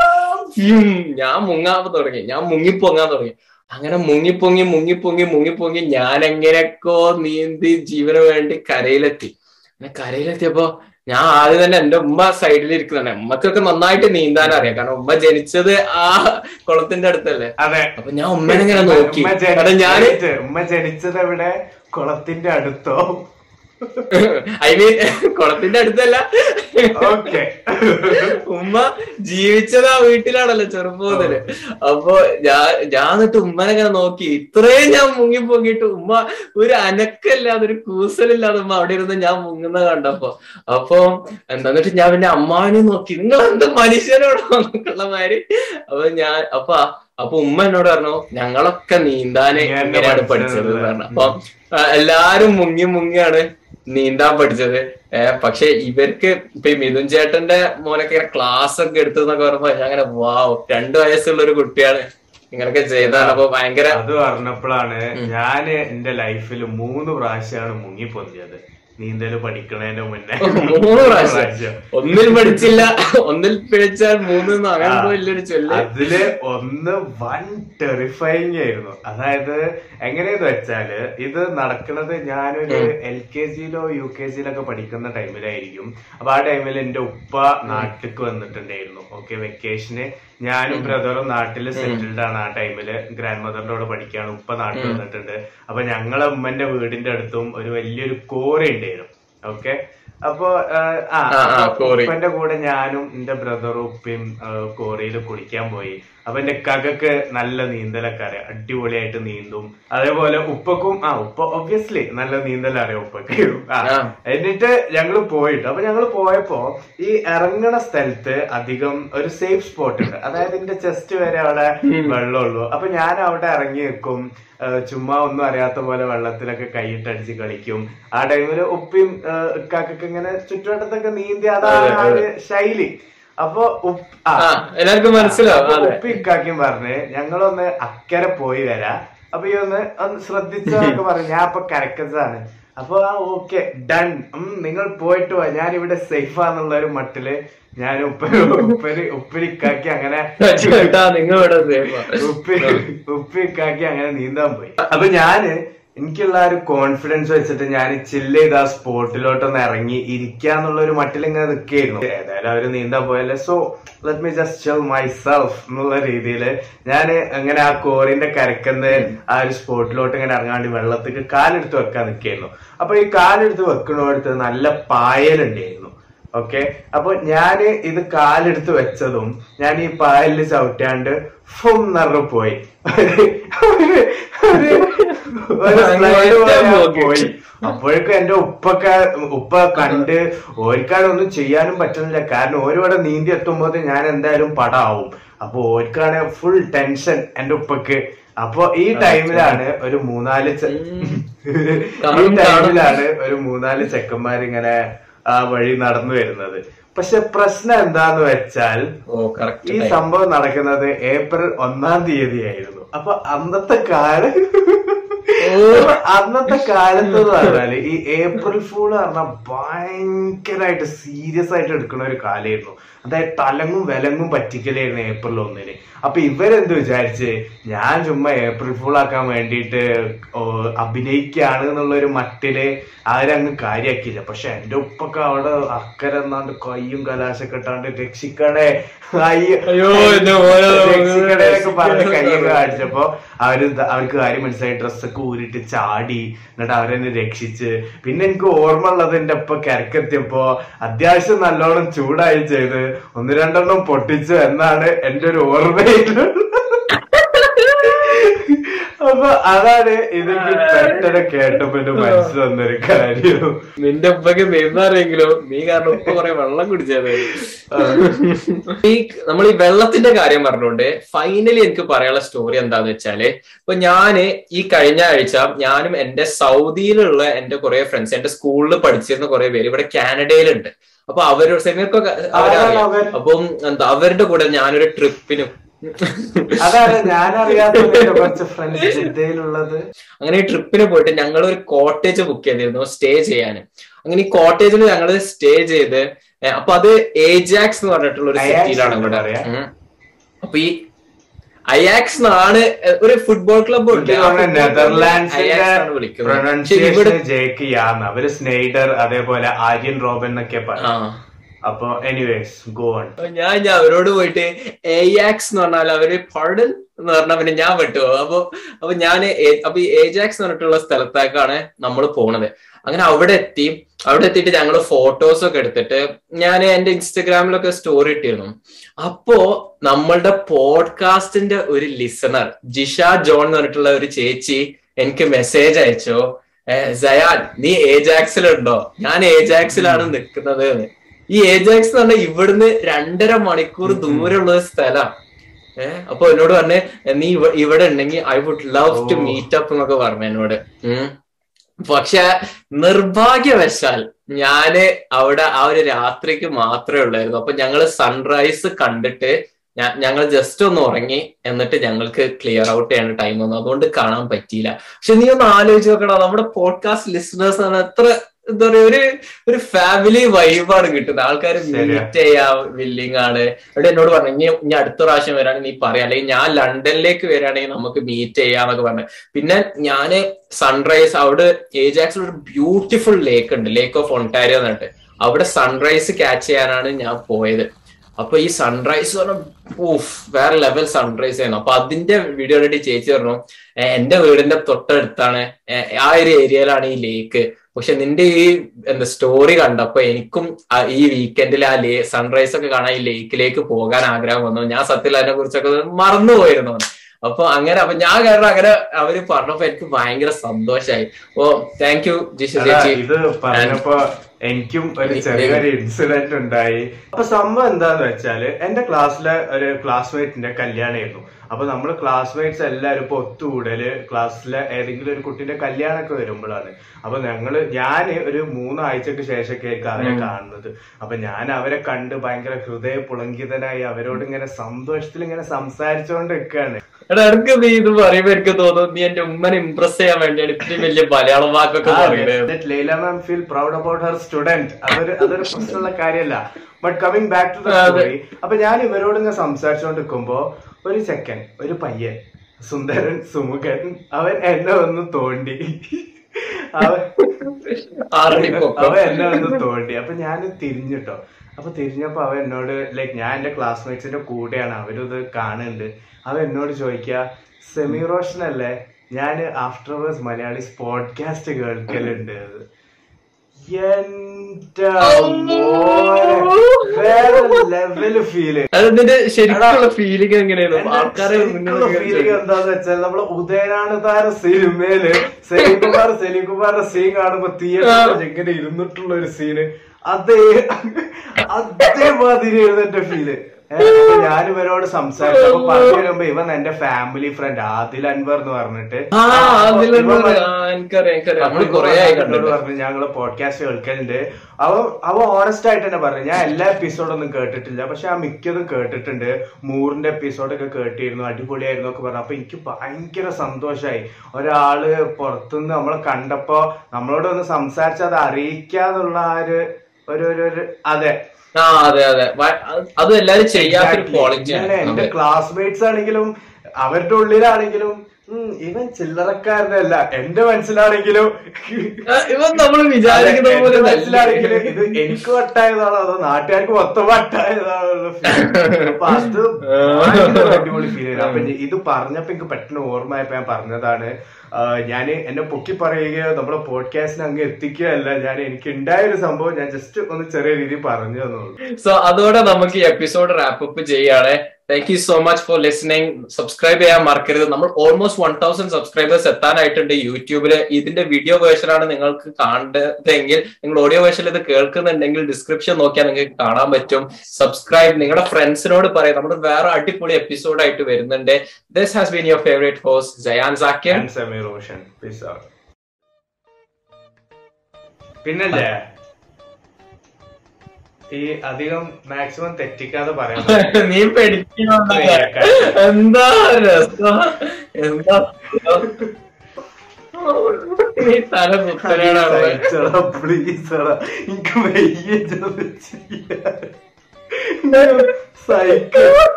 ഞാൻ മുങ്ങാൻ തുടങ്ങി. ഞാൻ മുങ്ങിപ്പൊങ്ങാൻ തുടങ്ങി. അങ്ങനെ മുങ്ങിപ്പൊങ്ങി മുങ്ങിപ്പൊങ്ങി മുങ്ങിപ്പൊങ്ങി ഞാൻ എങ്ങനെയൊക്കെ നീന്തി ജീവന് വേണ്ടി കരയിലെത്തി. അങ്ങനെ കരയിലെത്തിയപ്പോ ഞാൻ ആദ്യം തന്നെ എന്റെ ഉമ്മ സൈഡിൽ ഇരിക്കുന്നതാണ് ഉമ്മക്കൊക്കെ നന്നായിട്ട് നീന്താൻ അറിയാം. കാരണം ഉമ്മ ജനിച്ചത് ആ കുളത്തിന്റെ അടുത്തല്ലേ? അതെ. അപ്പൊ ഞാൻ ഉമ്മനെ ഇങ്ങനെ നോക്കി. ഞാൻ ഉമ്മ ജനിച്ചത് എവിടെ? കുളത്തിന്റെ അടുത്തോ? ഐ മീൻ കുളത്തിന്റെ അടുത്തല്ല. ഉമ്മ ജീവിച്ചത് ആ വീട്ടിലാണല്ലോ ചെറുപ്പം മുതൽ അപ്പൊ ഞാൻ ഞാൻ എന്നിട്ട് ഉമ്മനെ ഇങ്ങനെ നോക്കി. ഇത്രയും ഞാൻ മുങ്ങി പൊങ്ങിട്ട് ഉമ്മ ഒരു അനക്കല്ലാതെ ഒരു കൂസലില്ലാതെ ഉമ്മ അവിടെ ഇരുന്ന് ഞാൻ മുങ്ങുന്ന കണ്ടപ്പോ. അപ്പൊ എന്താന്നിട്ട് ഞാൻ പിന്നെ അമ്മാവിനെ നോക്കി. നിങ്ങൾ എന്ത് മനുഷ്യനോടോ? എന്നൊക്കെയുള്ള മാതിരി. അപ്പൊ ഞാൻ അപ്പൊ അപ്പൊ ഉമ്മ എന്നോട് പറഞ്ഞു ഞങ്ങളൊക്കെ നീന്താനെ പഠിച്ചത് പറഞ്ഞു. അപ്പൊ എല്ലാരും മുങ്ങി മുങ്ങിയാണ്. നീന്താൻ പഠിച്ചത്. ഏഹ് പക്ഷെ ഇവർക്ക് ഇപ്പൊ മിഥുൻ ചേട്ടന്റെ മോനൊക്കെ ഇങ്ങനെ ക്ലാസ് ഒക്കെ എടുത്തു എന്നൊക്കെ പറയുമ്പോ ഞാൻ അങ്ങനെ വാവ് രണ്ടു വയസ്സുള്ള ഒരു കുട്ടിയാണ് ഇങ്ങനൊക്കെ ചെയ്താണ് അപ്പൊ ഭയങ്കര അത് പറഞ്ഞപ്പോഴാണ് ഞാൻ എന്റെ ലൈഫിൽ മൂന്ന് പ്രാവശ്യമാണ് മുങ്ങി പൊന്തിയത്. നീന്തൽ പഠിക്കണേന്റെ മുന്നേ. മൂന്ന് പ്രാവശ്യം. ഒന്നിൽ പഠിച്ചില്ല ഒന്നിൽ പിഴച്ചാൽ മൂന്ന് അതിൽ ഒന്ന് വൺ ടെറിഫൈങ് ആയിരുന്നു. അതായത് എങ്ങനെയെന്ന് വെച്ചാൽ ഇത് നടക്കുന്നത് ഞാനൊരു എൽ കെ ജിയിലോ യു കെ ജിയിലൊക്കെ പഠിക്കുന്ന ടൈമിലായിരിക്കും. അപ്പൊ ആ ടൈമിൽ എന്റെ ഉപ്പ നാട്ടിലേക്ക് വന്നിട്ടുണ്ടായിരുന്നു. ഓക്കെ വെക്കേഷന്. ഞാനും ബ്രദറും നാട്ടിൽ സെറ്റിൽഡ് ആണ് ആ ടൈമിൽ. ഗ്രാൻഡ് മദറിന്റെ കൂടെ പഠിക്കുകയാണ് ഉപ്പ നാട്ടിൽ വന്നിട്ടുണ്ട്. അപ്പൊ ഞങ്ങളെ ഉമ്മന്റെ വീടിന്റെ അടുത്തും ഒരു വലിയൊരു കോറി ഉണ്ടായിരുന്നു. ഓക്കെ? അപ്പൊ ആ. ഉപ്പന്റെ കൂടെ ഞാനും എന്റെ ബ്രദറും ഉപ്പയും കോറിയിൽ കുളിക്കാൻ പോയി. അപ്പൊ എന്റെ കകക്ക് നല്ല നീന്തലൊക്കെ അറിയാം അടിപൊളിയായിട്ട് നീന്തും. അതേപോലെ ഉപ്പക്കും ആ ഉപ്പ ഒബ്വിയസ്ലി നല്ല നീന്തൽ അറിയാം ഉപ്പക്ക്. ആ. എന്നിട്ട് ഞങ്ങൾ പോയിട്ട് അപ്പൊ ഞങ്ങൾ പോയപ്പോ ഈ ഇറങ്ങണ സ്ഥലത്ത് അധികം ഒരു സേഫ് സ്പോട്ട് ഉണ്ട്. അതായത് എന്റെ ചെസ്റ്റ് വരെ അവിടെ വെള്ളമുള്ളൂ. അപ്പൊ ഞാൻ അവിടെ ഇറങ്ങി നിൽക്കും. ചുമ്മാ ഒന്നും അറിയാത്ത പോലെ വെള്ളത്തിലൊക്കെ കൈയിട്ടടിച്ച് കളിക്കും. ആ ടൈമിൽ ഉപ്പയും ഇക്കാക്കൊക്കെ ഇങ്ങനെ ചുറ്റുവട്ടത്തൊക്കെ നീന്തി അതാണ് ആ ഒരു ശൈലി. അപ്പൊ എല്ലാവർക്കും മനസ്സിലാവും ഉപ്പി അതെ. ഉപ്പ ഇക്കാക്കും പറഞ്ഞ് ഞങ്ങളൊന്ന് അക്കരെ പോയി വരാ. അപ്പൊ ഈ ഒന്ന് ഒന്ന് ശ്രദ്ധിച്ചതൊക്കെ പറഞ്ഞു. ഞാൻ അപ്പൊ കരക്കസാണ് അപ്പൊ ആ ഓക്കെ ഡൺ. നിങ്ങൾ പോയിട്ട് വാ. ഞാൻ ഇവിടെ സേഫാന്നുള്ള ഒരു മട്ടിൽ ഞാൻ ഉപ്പര് ഉപ്പര് ഉപ്പിരിക്കാക്കി അങ്ങനെ. ഉപ്പി ഉപ്പിക്കാക്കി അങ്ങനെ നീന്താൻ പോയി. അപ്പൊ ഞാൻ എനിക്കുള്ള ഒരു കോൺഫിഡൻസ് വെച്ചിട്ട് ഞാൻ ചില്ല് ചെയ്ത് ആ സ്പോട്ടിലോട്ടൊന്ന് ഇറങ്ങി ഇരിക്കാന്നുള്ള ഒരു മട്ടിൽ ഇങ്ങനെ നിൽക്കുകയായിരുന്നു. ഏതായാലും അവർ നീന്താൻ പോയല്ലേ. So let me just show myself എന്നുള്ള രീതിയിൽ ഞാൻ അങ്ങനെ ആ കോറിന്റെ കരക്കന്ന് ആ ഒരു സ്പോട്ടിലോട്ട് ഇങ്ങനെ ഇറങ്ങാണ്ട് വെള്ളത്തേക്ക് കാലെടുത്ത് വെക്കാൻ നിൽക്കുകയായിരുന്നു. അപ്പൊ ഈ കാലെടുത്ത് വെക്കണോടത്ത് നല്ല പായലുണ്ടായിരുന്നു. ഓക്കെ അപ്പൊ ഞാൻ ഇത് കാലെടുത്ത് വെച്ചതും ഞാൻ ഈ പായലിൽ ചവിട്ടാണ്ട് ഫും നിറഞ്ഞു പോയി. ഞാൻ പോയി. അപ്പോഴേക്കും എന്റെ ഉപ്പൊക്കെ ഉപ്പ കണ്ട് ഓർക്കാണ് ഒന്നും ചെയ്യാനും പറ്റുന്നില്ല. കാരണം ഓരോടെ നീന്തി എത്തുമ്പോ ഞാൻ എന്തായാലും പടാവും. അപ്പൊ ഓർക്കാണ് ഫുൾ ടെൻഷൻ എന്റെ ഉപ്പക്ക്. അപ്പൊ ഈ ടൈമിലാണ് ഒരു മൂന്നാൽ ഈ ടൈമിലാണ് ഒരു മൂന്നാൽ ചെക്കന്മാരിങ്ങനെ ആ വഴി നടന്നു വരുന്നത്. പക്ഷെ പ്രശ്നം എന്താന്ന് വെച്ചാൽ ഈ സംഭവം നടക്കുന്നത് ഏപ്രിൽ ഒന്നാം തീയതി ആയിരുന്നു അപ്പൊ അന്നത്തെ കാലം അന്നത്തെ കാലത്ത് പറഞ്ഞാൽ ഈ ഏപ്രിൽ ഫൂൾ പറഞ്ഞാൽ ഭയങ്കരമായിട്ട് സീരിയസ് ആയിട്ട് എടുക്കുന്ന ഒരു കാലമായിരുന്നു. അതായത് തലങ്ങും വിലങ്ങും പറ്റിക്കലായിരുന്നു ഏപ്രിൽ ഒന്നിന്. അപ്പൊ ഇവരെന്ത് വിചാരിച്ച്? ഞാൻ ചുമ്മാ ഏപ്രിൽ ഫൂൾ ആക്കാൻ വേണ്ടിയിട്ട് അഭിനയിക്കുകയാണ് എന്നുള്ള ഒരു മട്ടിൽ അവരങ്ങ് കാര്യാക്കിയില്ല. പക്ഷെ എന്റെ ഉപ്പൊക്കെ അവിടെ അക്കരെ എന്നാണ്ട് കയ്യും കലാശൊക്കെ ഇട്ടാണ്ട് രക്ഷിക്കണേ. രക്ഷിക്കണേ എന്നൊക്കെ പറഞ്ഞ് രക്ഷിക്കണേ. കാണിച്ചപ്പോ അവർ അവർക്ക് കാര്യം മനസ്സിലായി. ഡ്രസ്സൊക്കെ ഊരിട്ട് ചാടി എന്നിട്ട് അവരെന്നെ രക്ഷിച്ച്. പിന്നെ എനിക്ക് ഓർമ്മ ഉള്ളത് എന്റെ ഒപ്പം കിരക്കെത്തിയപ്പോ അത്യാവശ്യം നല്ലോണം ചൂടായി ചെയ്ത് ഒന്ന് രണ്ടെണ്ണം പൊട്ടിച്ചു എന്നാണ് എന്റെ ഒരു ഓർമ്മയിൽ അപ്പൊ അതാണ് ഇതെനിക്ക് പെട്ടെന്ന് കേട്ടപ്പോ എന്റെ മനസ്സിൽ വന്നൊരു കാര്യം. നിന്റെ ഉപ്പൊക്കെ നീന്താറെങ്കിലോ നീ കാരണം ഉപ്പ കൊറേ വെള്ളം കുടിച്ചത്. ഈ നമ്മൾ ഈ വെള്ളത്തിന്റെ കാര്യം പറഞ്ഞുകൊണ്ട് ഫൈനലി എനിക്ക് പറയാനുള്ള സ്റ്റോറി എന്താന്ന് വെച്ചാൽ ഇപ്പൊ ഞാൻ ഈ കഴിഞ്ഞ ആഴ്ച ഞാനും എന്റെ സൗദിയിലുള്ള എന്റെ കുറെ ഫ്രണ്ട്സ് എന്റെ സ്കൂളിൽ പഠിച്ചിരുന്ന കുറെ പേര് ഇവിടെ കാനഡയിലുണ്ട്. അപ്പൊ അവരോട് സെമിയർക്കൊക്കെ അവരാ അവരറിയാം. അപ്പം എന്താ അവരുടെ കൂടെ ഞാനൊരു ട്രിപ്പിനും അതാണ് കുറച്ച് ഫ്രണ്ട്സ് ജിദ്ദയിലുള്ളത് അങ്ങനെ ട്രിപ്പിന് പോയിട്ട് ഞങ്ങൾ ഒരു കോട്ടേജ് ബുക്ക് ചെയ്തിരുന്നു സ്റ്റേ ചെയ്യാൻ. അങ്ങനെ ഈ കോട്ടേജിൽ ഞങ്ങൾ സ്റ്റേ ചെയ്ത് അപ്പൊ അത് ഏജാക്സ് എന്ന് പറഞ്ഞിട്ടുള്ള ഒരു സിറ്റിയിലാണ് ഇവിടെ. പറയാ. അപ്പൊ ഈ അയാക്സ് എന്നാണ് ഒരു ഫുട്ബോൾ ക്ലബ് ഉണ്ട്. നെതർലാൻഡ്സിന്റെ അവർ സ്നെയ്ഡർ അതേപോലെ ആര്യൻ റോബൻ എന്നൊക്കെ പറയും അപ്പൊ എനിവേസ് ഗോ ഓൺ ഞാൻ ഞാൻ അവരോട് പോയിട്ട് എയാക്സ് എന്ന് പറഞ്ഞാൽ അവർ പർഡൻ എന്ന് പറഞ്ഞാൽ പിന്നെ ഞാൻ വിട്ടു. അപ്പൊ അപ്പൊ ഞാൻ അപ്പൊ ഏജാക്സ് എന്ന് പറഞ്ഞിട്ടുള്ള സ്ഥലത്തേക്കാണ് നമ്മൾ പോണത്. അങ്ങനെ അവിടെ എത്തി. അവിടെ എത്തിയിട്ട് ഞങ്ങൾ ഫോട്ടോസ് ഒക്കെ എടുത്തിട്ട് ഞാൻ എന്റെ ഇൻസ്റ്റഗ്രാമിലൊക്കെ സ്റ്റോറി ഇട്ടിരുന്നു. അപ്പോ നമ്മളുടെ പോഡ്കാസ്റ്റിന്റെ ഒരു ലിസണർ ജിഷ ജോൺ എന്ന് പറഞ്ഞിട്ടുള്ള ഒരു ചേച്ചി എനിക്ക് മെസ്സേജ് അയച്ചു. സയാൻ നീ ഏജാക്സിലുണ്ടോ ഞാൻ ഏജാക്സിലാണ് നിൽക്കുന്നത്. എന്ന് ഈ ഏജാക്സ് എന്ന് പറഞ്ഞാൽ ഇവിടുന്ന് രണ്ടര മണിക്കൂർ ദൂരമുള്ള ഒരു സ്ഥലമാണ് ഏഹ് അപ്പൊ എന്നോട് പറഞ്ഞേ നീ ഇവിടെ ഉണ്ടെങ്കിൽ I would love to meet up എന്നൊക്കെ പറഞ്ഞു എന്നോട്. പക്ഷെ നിർഭാഗ്യവശാൽ ഞാൻ അവിടെ ആ ഒരു രാത്രിക്ക് മാത്രമേ ഉള്ളായിരുന്നു. അപ്പൊ ഞങ്ങൾ സൺറൈസ് കണ്ടിട്ട് ഞങ്ങൾ ജസ്റ്റ് ഒന്ന് ഉറങ്ങി എന്നിട്ട് ഞങ്ങൾക്ക് ക്ലിയർ ഔട്ട് ചെയ്യേണ്ട ടൈം വന്നു. അതുകൊണ്ട് കാണാൻ പറ്റിയില്ല. പക്ഷെ നീ ഒന്ന് ആലോചിച്ച് നോക്കണം നമ്മുടെ പോഡ്കാസ്റ്റ് ലിസണേഴ്സ് എത്ര എന്താ പറയാ ഒരു ഒരു ഫാമിലി വൈബാണ് കിട്ടുന്നത്. ആൾക്കാർ മീറ്റ് ചെയ്യാ വില്ലിങ് ആണ്. അവിടെ എന്നോട് പറഞ്ഞു ഇനി ഇനി അടുത്ത പ്രാവശ്യം വരാണെങ്കിൽ നീ പറയാം. അല്ലെങ്കിൽ ഞാൻ ലണ്ടനിലേക്ക് വരാണെങ്കിൽ നമുക്ക് മീറ്റ് ചെയ്യാന്നൊക്കെ പറഞ്ഞു. പിന്നെ ഞാൻ സൺറൈസ് അവിടെ ഏജാക്സിൽ ഒരു ബ്യൂട്ടിഫുൾ ലേക്ക് ഉണ്ട്. ലേക്ക് ഓഫ് ഒണ്ടാരിയോ എന്നിട്ട് അവിടെ സൺറൈസ് ക്യാച്ച് ചെയ്യാനാണ് ഞാൻ പോയത്. അപ്പൊ ഈ സൺറൈസ് ഊഫ് വേറെ ലെവൽ സൺറൈസ് ആയിരുന്നു. അപ്പൊ അതിന്റെ വീഡിയോ ചേച്ചി പറഞ്ഞു "ഏ, എന്റെ വീടിന്റെ തൊട്ടടുത്താണ് ആ ഒരു ഏരിയയിലാണ് ഈ ലേക്ക് പക്ഷെ നിന്റെ ഈ എന്താ സ്റ്റോറി കണ്ടപ്പോ എനിക്കും ഈ വീക്കെൻഡിൽ ആ ലേ സൺറൈസ് ഒക്കെ കാണാൻ ഈ ലേക്കിലേക്ക് പോകാൻ ആഗ്രഹം വന്നു. ഞാൻ സത്യത്തിൽ അതിനെ കുറിച്ചൊക്കെ മറന്നു പോയിരുന്നു അപ്പൊ അങ്ങനെ അപ്പൊ ഞാൻ കാരണം അങ്ങനെ അവർ പറഞ്ഞപ്പോ എനിക്ക് ഭയങ്കര സന്തോഷായി. ഓ താങ്ക് യു ജിഷ ചേച്ചി. ഇത് പറഞ്ഞപ്പോ എനിക്കും ഒരു ചെറിയൊരു ഇൻസിഡന്റ് ഉണ്ടായി. അപ്പൊ സംഭവം എന്താന്ന് വെച്ചാൽ എന്റെ ക്ലാസ്സിലെ ഒരു ക്ലാസ്മേറ്റിന്റെ കല്യാണമായിരുന്നു. അപ്പൊ നമ്മൾ ക്ലാസ്മേറ്റ്സ് എല്ലാവരും ഇപ്പൊ ഒത്തുകൂടൽ ക്ലാസ്സിലെ ഏതെങ്കിലും ഒരു കുട്ടിന്റെ കല്യാണമൊക്കെ വരുമ്പോഴാണ്. അപ്പൊ ഞങ്ങൾ ഞാൻ ഒരു മൂന്നാഴ്ചക്ക് ശേഷമൊക്കെ ആയിരിക്കും അവരെ കാണുന്നത്. അപ്പൊ ഞാൻ അവരെ കണ്ട് ഭയങ്കര ഹൃദയ പുളങ്കിതനായി അവരോട് ഇങ്ങനെ സന്തോഷത്തിൽ ഇങ്ങനെ സംസാരിച്ചുകൊണ്ട് നിൽക്കുകയാണ് എടാ എനിക്ക് നീ ഇത് പറയുമ്പോ എനിക്ക് തോന്നുന്നു നീ എന്റെ ഉമ്മനെ ഇംപ്രസ് ചെയ്യാൻ വേണ്ടിയാണ് ഇത്രയും വലിയ മലയാളം വാക്കൊക്കെ പറയുന്നത്. Laila ma'am feel proud about her student അതൊരു അതൊരു പ്രശ്നമുള്ള കാര്യമല്ല. But coming back to the story അപ്പൊ ഞാൻ ഇവരോട് ഇങ്ങനെ സംസാരിച്ചുകൊണ്ട് നിൽക്കുമ്പോ ഒരു ചെക്കൻ ഒരു പയ്യൻ സുന്ദരൻ സുമുഖൻ അവൻ എന്നെ ഒന്ന് തോണ്ടി. അവൻ എന്നെ ഒന്ന് തോണ്ടി. അപ്പൊ ഞാൻ തിരിഞ്ഞിട്ടോ. അപ്പൊ തിരിഞ്ഞപ്പോ അവൻ എന്നോട് ലൈക്ക് ഞാൻ എന്റെ ക്ലാസ്മേറ്റ്സിന്റെ കൂടെയാണ് അവരും ഇത് കാണുന്നുണ്ട്. അവൻ എന്നോട് ചോദിക്കുക സെമി റോഷൻ അല്ലേ ഞാൻ ആഫ്റ്റർ വേഴ്സ് മലയാളി പോഡ്കാസ്റ്റ് കേൾക്കലുണ്ട് വേറെ ലെവൽ ഫീൽ അതിന്റെ ശരിക്കുള്ള ഫീലിംഗ് എങ്ങനെയാണ്? ആൾക്കാരെ ഫീലിംഗ് എന്താന്ന് വെച്ചാൽ നമ്മൾ ഉദയനാണ് താര സിനിമയിൽ. സെലിംകുമാർ സെലിംകുമാറിന്റെ സീൻ കാണുമ്പോ തിയേറ്ററിൽ ഇങ്ങനെ ഇരുന്നിട്ടുള്ള ഒരു സീന് അതേ അതേമാതിരി എഴുതേണ്ട ഫീൽ ഞാൻ ഇവരോട് സംസാരിച്ചപ്പോ പറഞ്ഞു വരുമ്പോ ഇവൻ എന്റെ ഫാമിലി ഫ്രണ്ട് ആദിൽ അൻവർ എന്ന് പറഞ്ഞിട്ട്. പറഞ്ഞു- എന്നോട് ഞങ്ങൾ പോഡ്കാസ്റ്റ് കേൾക്കലുണ്ട്. അവ അവ ഓണസ്റ്റ് ആയിട്ട് തന്നെ പറഞ്ഞു. ഞാൻ എല്ലാ എപ്പിസോഡൊന്നും കേട്ടിട്ടില്ല. പക്ഷെ ആ മിക്കതും കേട്ടിട്ടുണ്ട്. മൂറിന്റെ എപ്പിസോഡൊക്കെ കേട്ടിരുന്നു അടിപൊളിയായിരുന്നു ഒക്കെ പറഞ്ഞു. അപ്പൊ എനിക്ക് ഭയങ്കര സന്തോഷമായി ഒരാൾ പുറത്തുനിന്ന് നമ്മളെ കണ്ടപ്പോ നമ്മളോട് ഒന്ന് അത് അറിയിക്കാന്നുള്ള ആ ഒരു ഒരു അതെ. ആ അതെ അതെ. അത് എല്ലാരും ചെയ്യാത്തൊരു Exactly. എന്റെ ക്ലാസ്മേറ്റ്സ് ആണെങ്കിലും അവരുടെ ഉള്ളിലാണെങ്കിലും ഇവൻ ചില്ലറക്കാരനല്ല. എന്റെ മനസ്സിലാണെങ്കിലും ഇവൻ നമ്മൾ വിചാരിക്കുന്ന പോലെ മനസ്സിലാണെങ്കിലും ഇത് എനിക്ക് വട്ടായതാണോ അതോ നാട്ടുകാർക്ക് മൊത്തം വട്ടായതാണോ അപ്പൊ അത് അടിപൊളി ഫീൽ ചെയ്തു. അപ്പൊ ഇത് പറഞ്ഞപ്പോ എനിക്ക് പെട്ടെന്ന് ഓർമ്മയപ്പോ ഞാൻ പറഞ്ഞതാണ് ഞാൻ എന്നെ പൊക്കി പറയുകയോ നമ്മുടെ പോഡ്കാസ്റ്റിന് അങ്ങ് എത്തിക്കുകയല്ല ഞാൻ എനിക്ക് ഉണ്ടായ ഒരു സംഭവം ഞാൻ ജസ്റ്റ് ഒന്ന് ചെറിയ രീതിയിൽ പറഞ്ഞു തന്നുള്ളൂ. സോ അതോടെ നമുക്ക് ഈ എപ്പിസോഡ് റാപ്പ് അപ്പ് ചെയ്യാണ് thank you so much for listening subscribe ചെയ്യാൻ മറക്കരുത്. നമ്മൾ ഓൾമോസ്റ്റ് വൺ തൗസൻഡ് സബ്സ്ക്രൈബേഴ്സ് എത്താനായിട്ടുണ്ട് യൂട്യൂബിൽ ഇതിന്റെ വീഡിയോ വേർഷൻ ആണ് നിങ്ങൾക്ക് കാണേണ്ടതെങ്കിൽ നിങ്ങൾ ഓഡിയോ വേർഷനിൽ ഇത് കേൾക്കുന്നുണ്ടെങ്കിൽ ഡിസ്ക്രിപ്ഷൻ നോക്കിയാൽ നിങ്ങൾക്ക് കാണാൻ പറ്റും. സബ്സ്ക്രൈബ് നിങ്ങളുടെ ഫ്രണ്ട്സിനോട് പറയാം. നമ്മൾ വേറെ അടിപൊളി എപ്പിസോഡ് ആയിട്ട് വരുന്നുണ്ട്. This has been your favourite host Jayan സാക്കിയൻ ഞാൻ സമീർ റോഷൻ പിന്നല്ലേ? ഈ അധികം മാക്സിമം തെറ്റിക്കാതെ പറയാം നീ പേടിക്കണോ എന്താ രസം? എനിക്ക് വയ്യ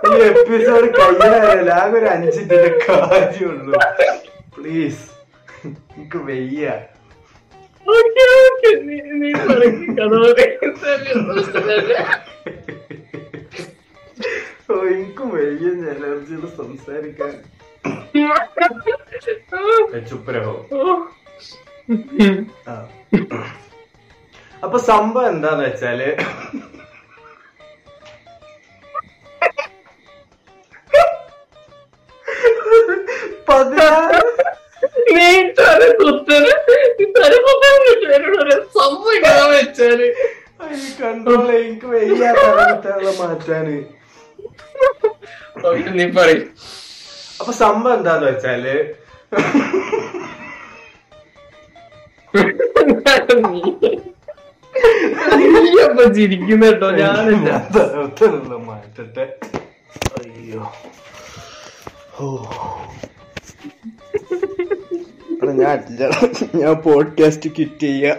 ഈ എപ്പിസോഡ് ആകെ ഒരു അഞ്ചിന്റെ കാര്യമുള്ളൂ പ്ലീസ് എനിക്ക് വയ്യ. Okay okay. നീ നീ പറയും കഥ പറയും ഓ എനിക്ക് വയ്യ എനർജിയിൽ സംസാരിക്കാൻ. ചുപ്പരഹോ. ആ. അപ്പൊ സംഭവം എന്താന്ന് വെച്ചാൽ വെച്ചാൽ കൺട്രോൾ എനിക്ക് വയ്യാത്ത മാറ്റാന്. നീ പറയും. അപ്പൊ സംഭവം എന്താന്ന് വെച്ചാൽ നീ അപ്പൊ ചിരിക്കുന്ന കേട്ടോ ഞാനില്ല. മാറ്റട്ടെ. അയ്യോ. ഞാൻ ഞാൻ പോഡ്കാസ്റ്റ് കിറ്റ് ചെയ്യാ.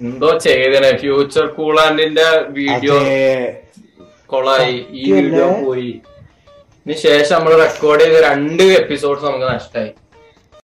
എന്തോ ചെയ്തനെ. Future കൂളാൻഡിന്റെ video കൊളായി. ഈ വീഡിയോ പോയി. ഇതിന് ശേഷം നമ്മൾ റെക്കോർഡ് ചെയ്ത രണ്ട് എപ്പിസോഡ്സ് നമുക്ക് നഷ്ടമായി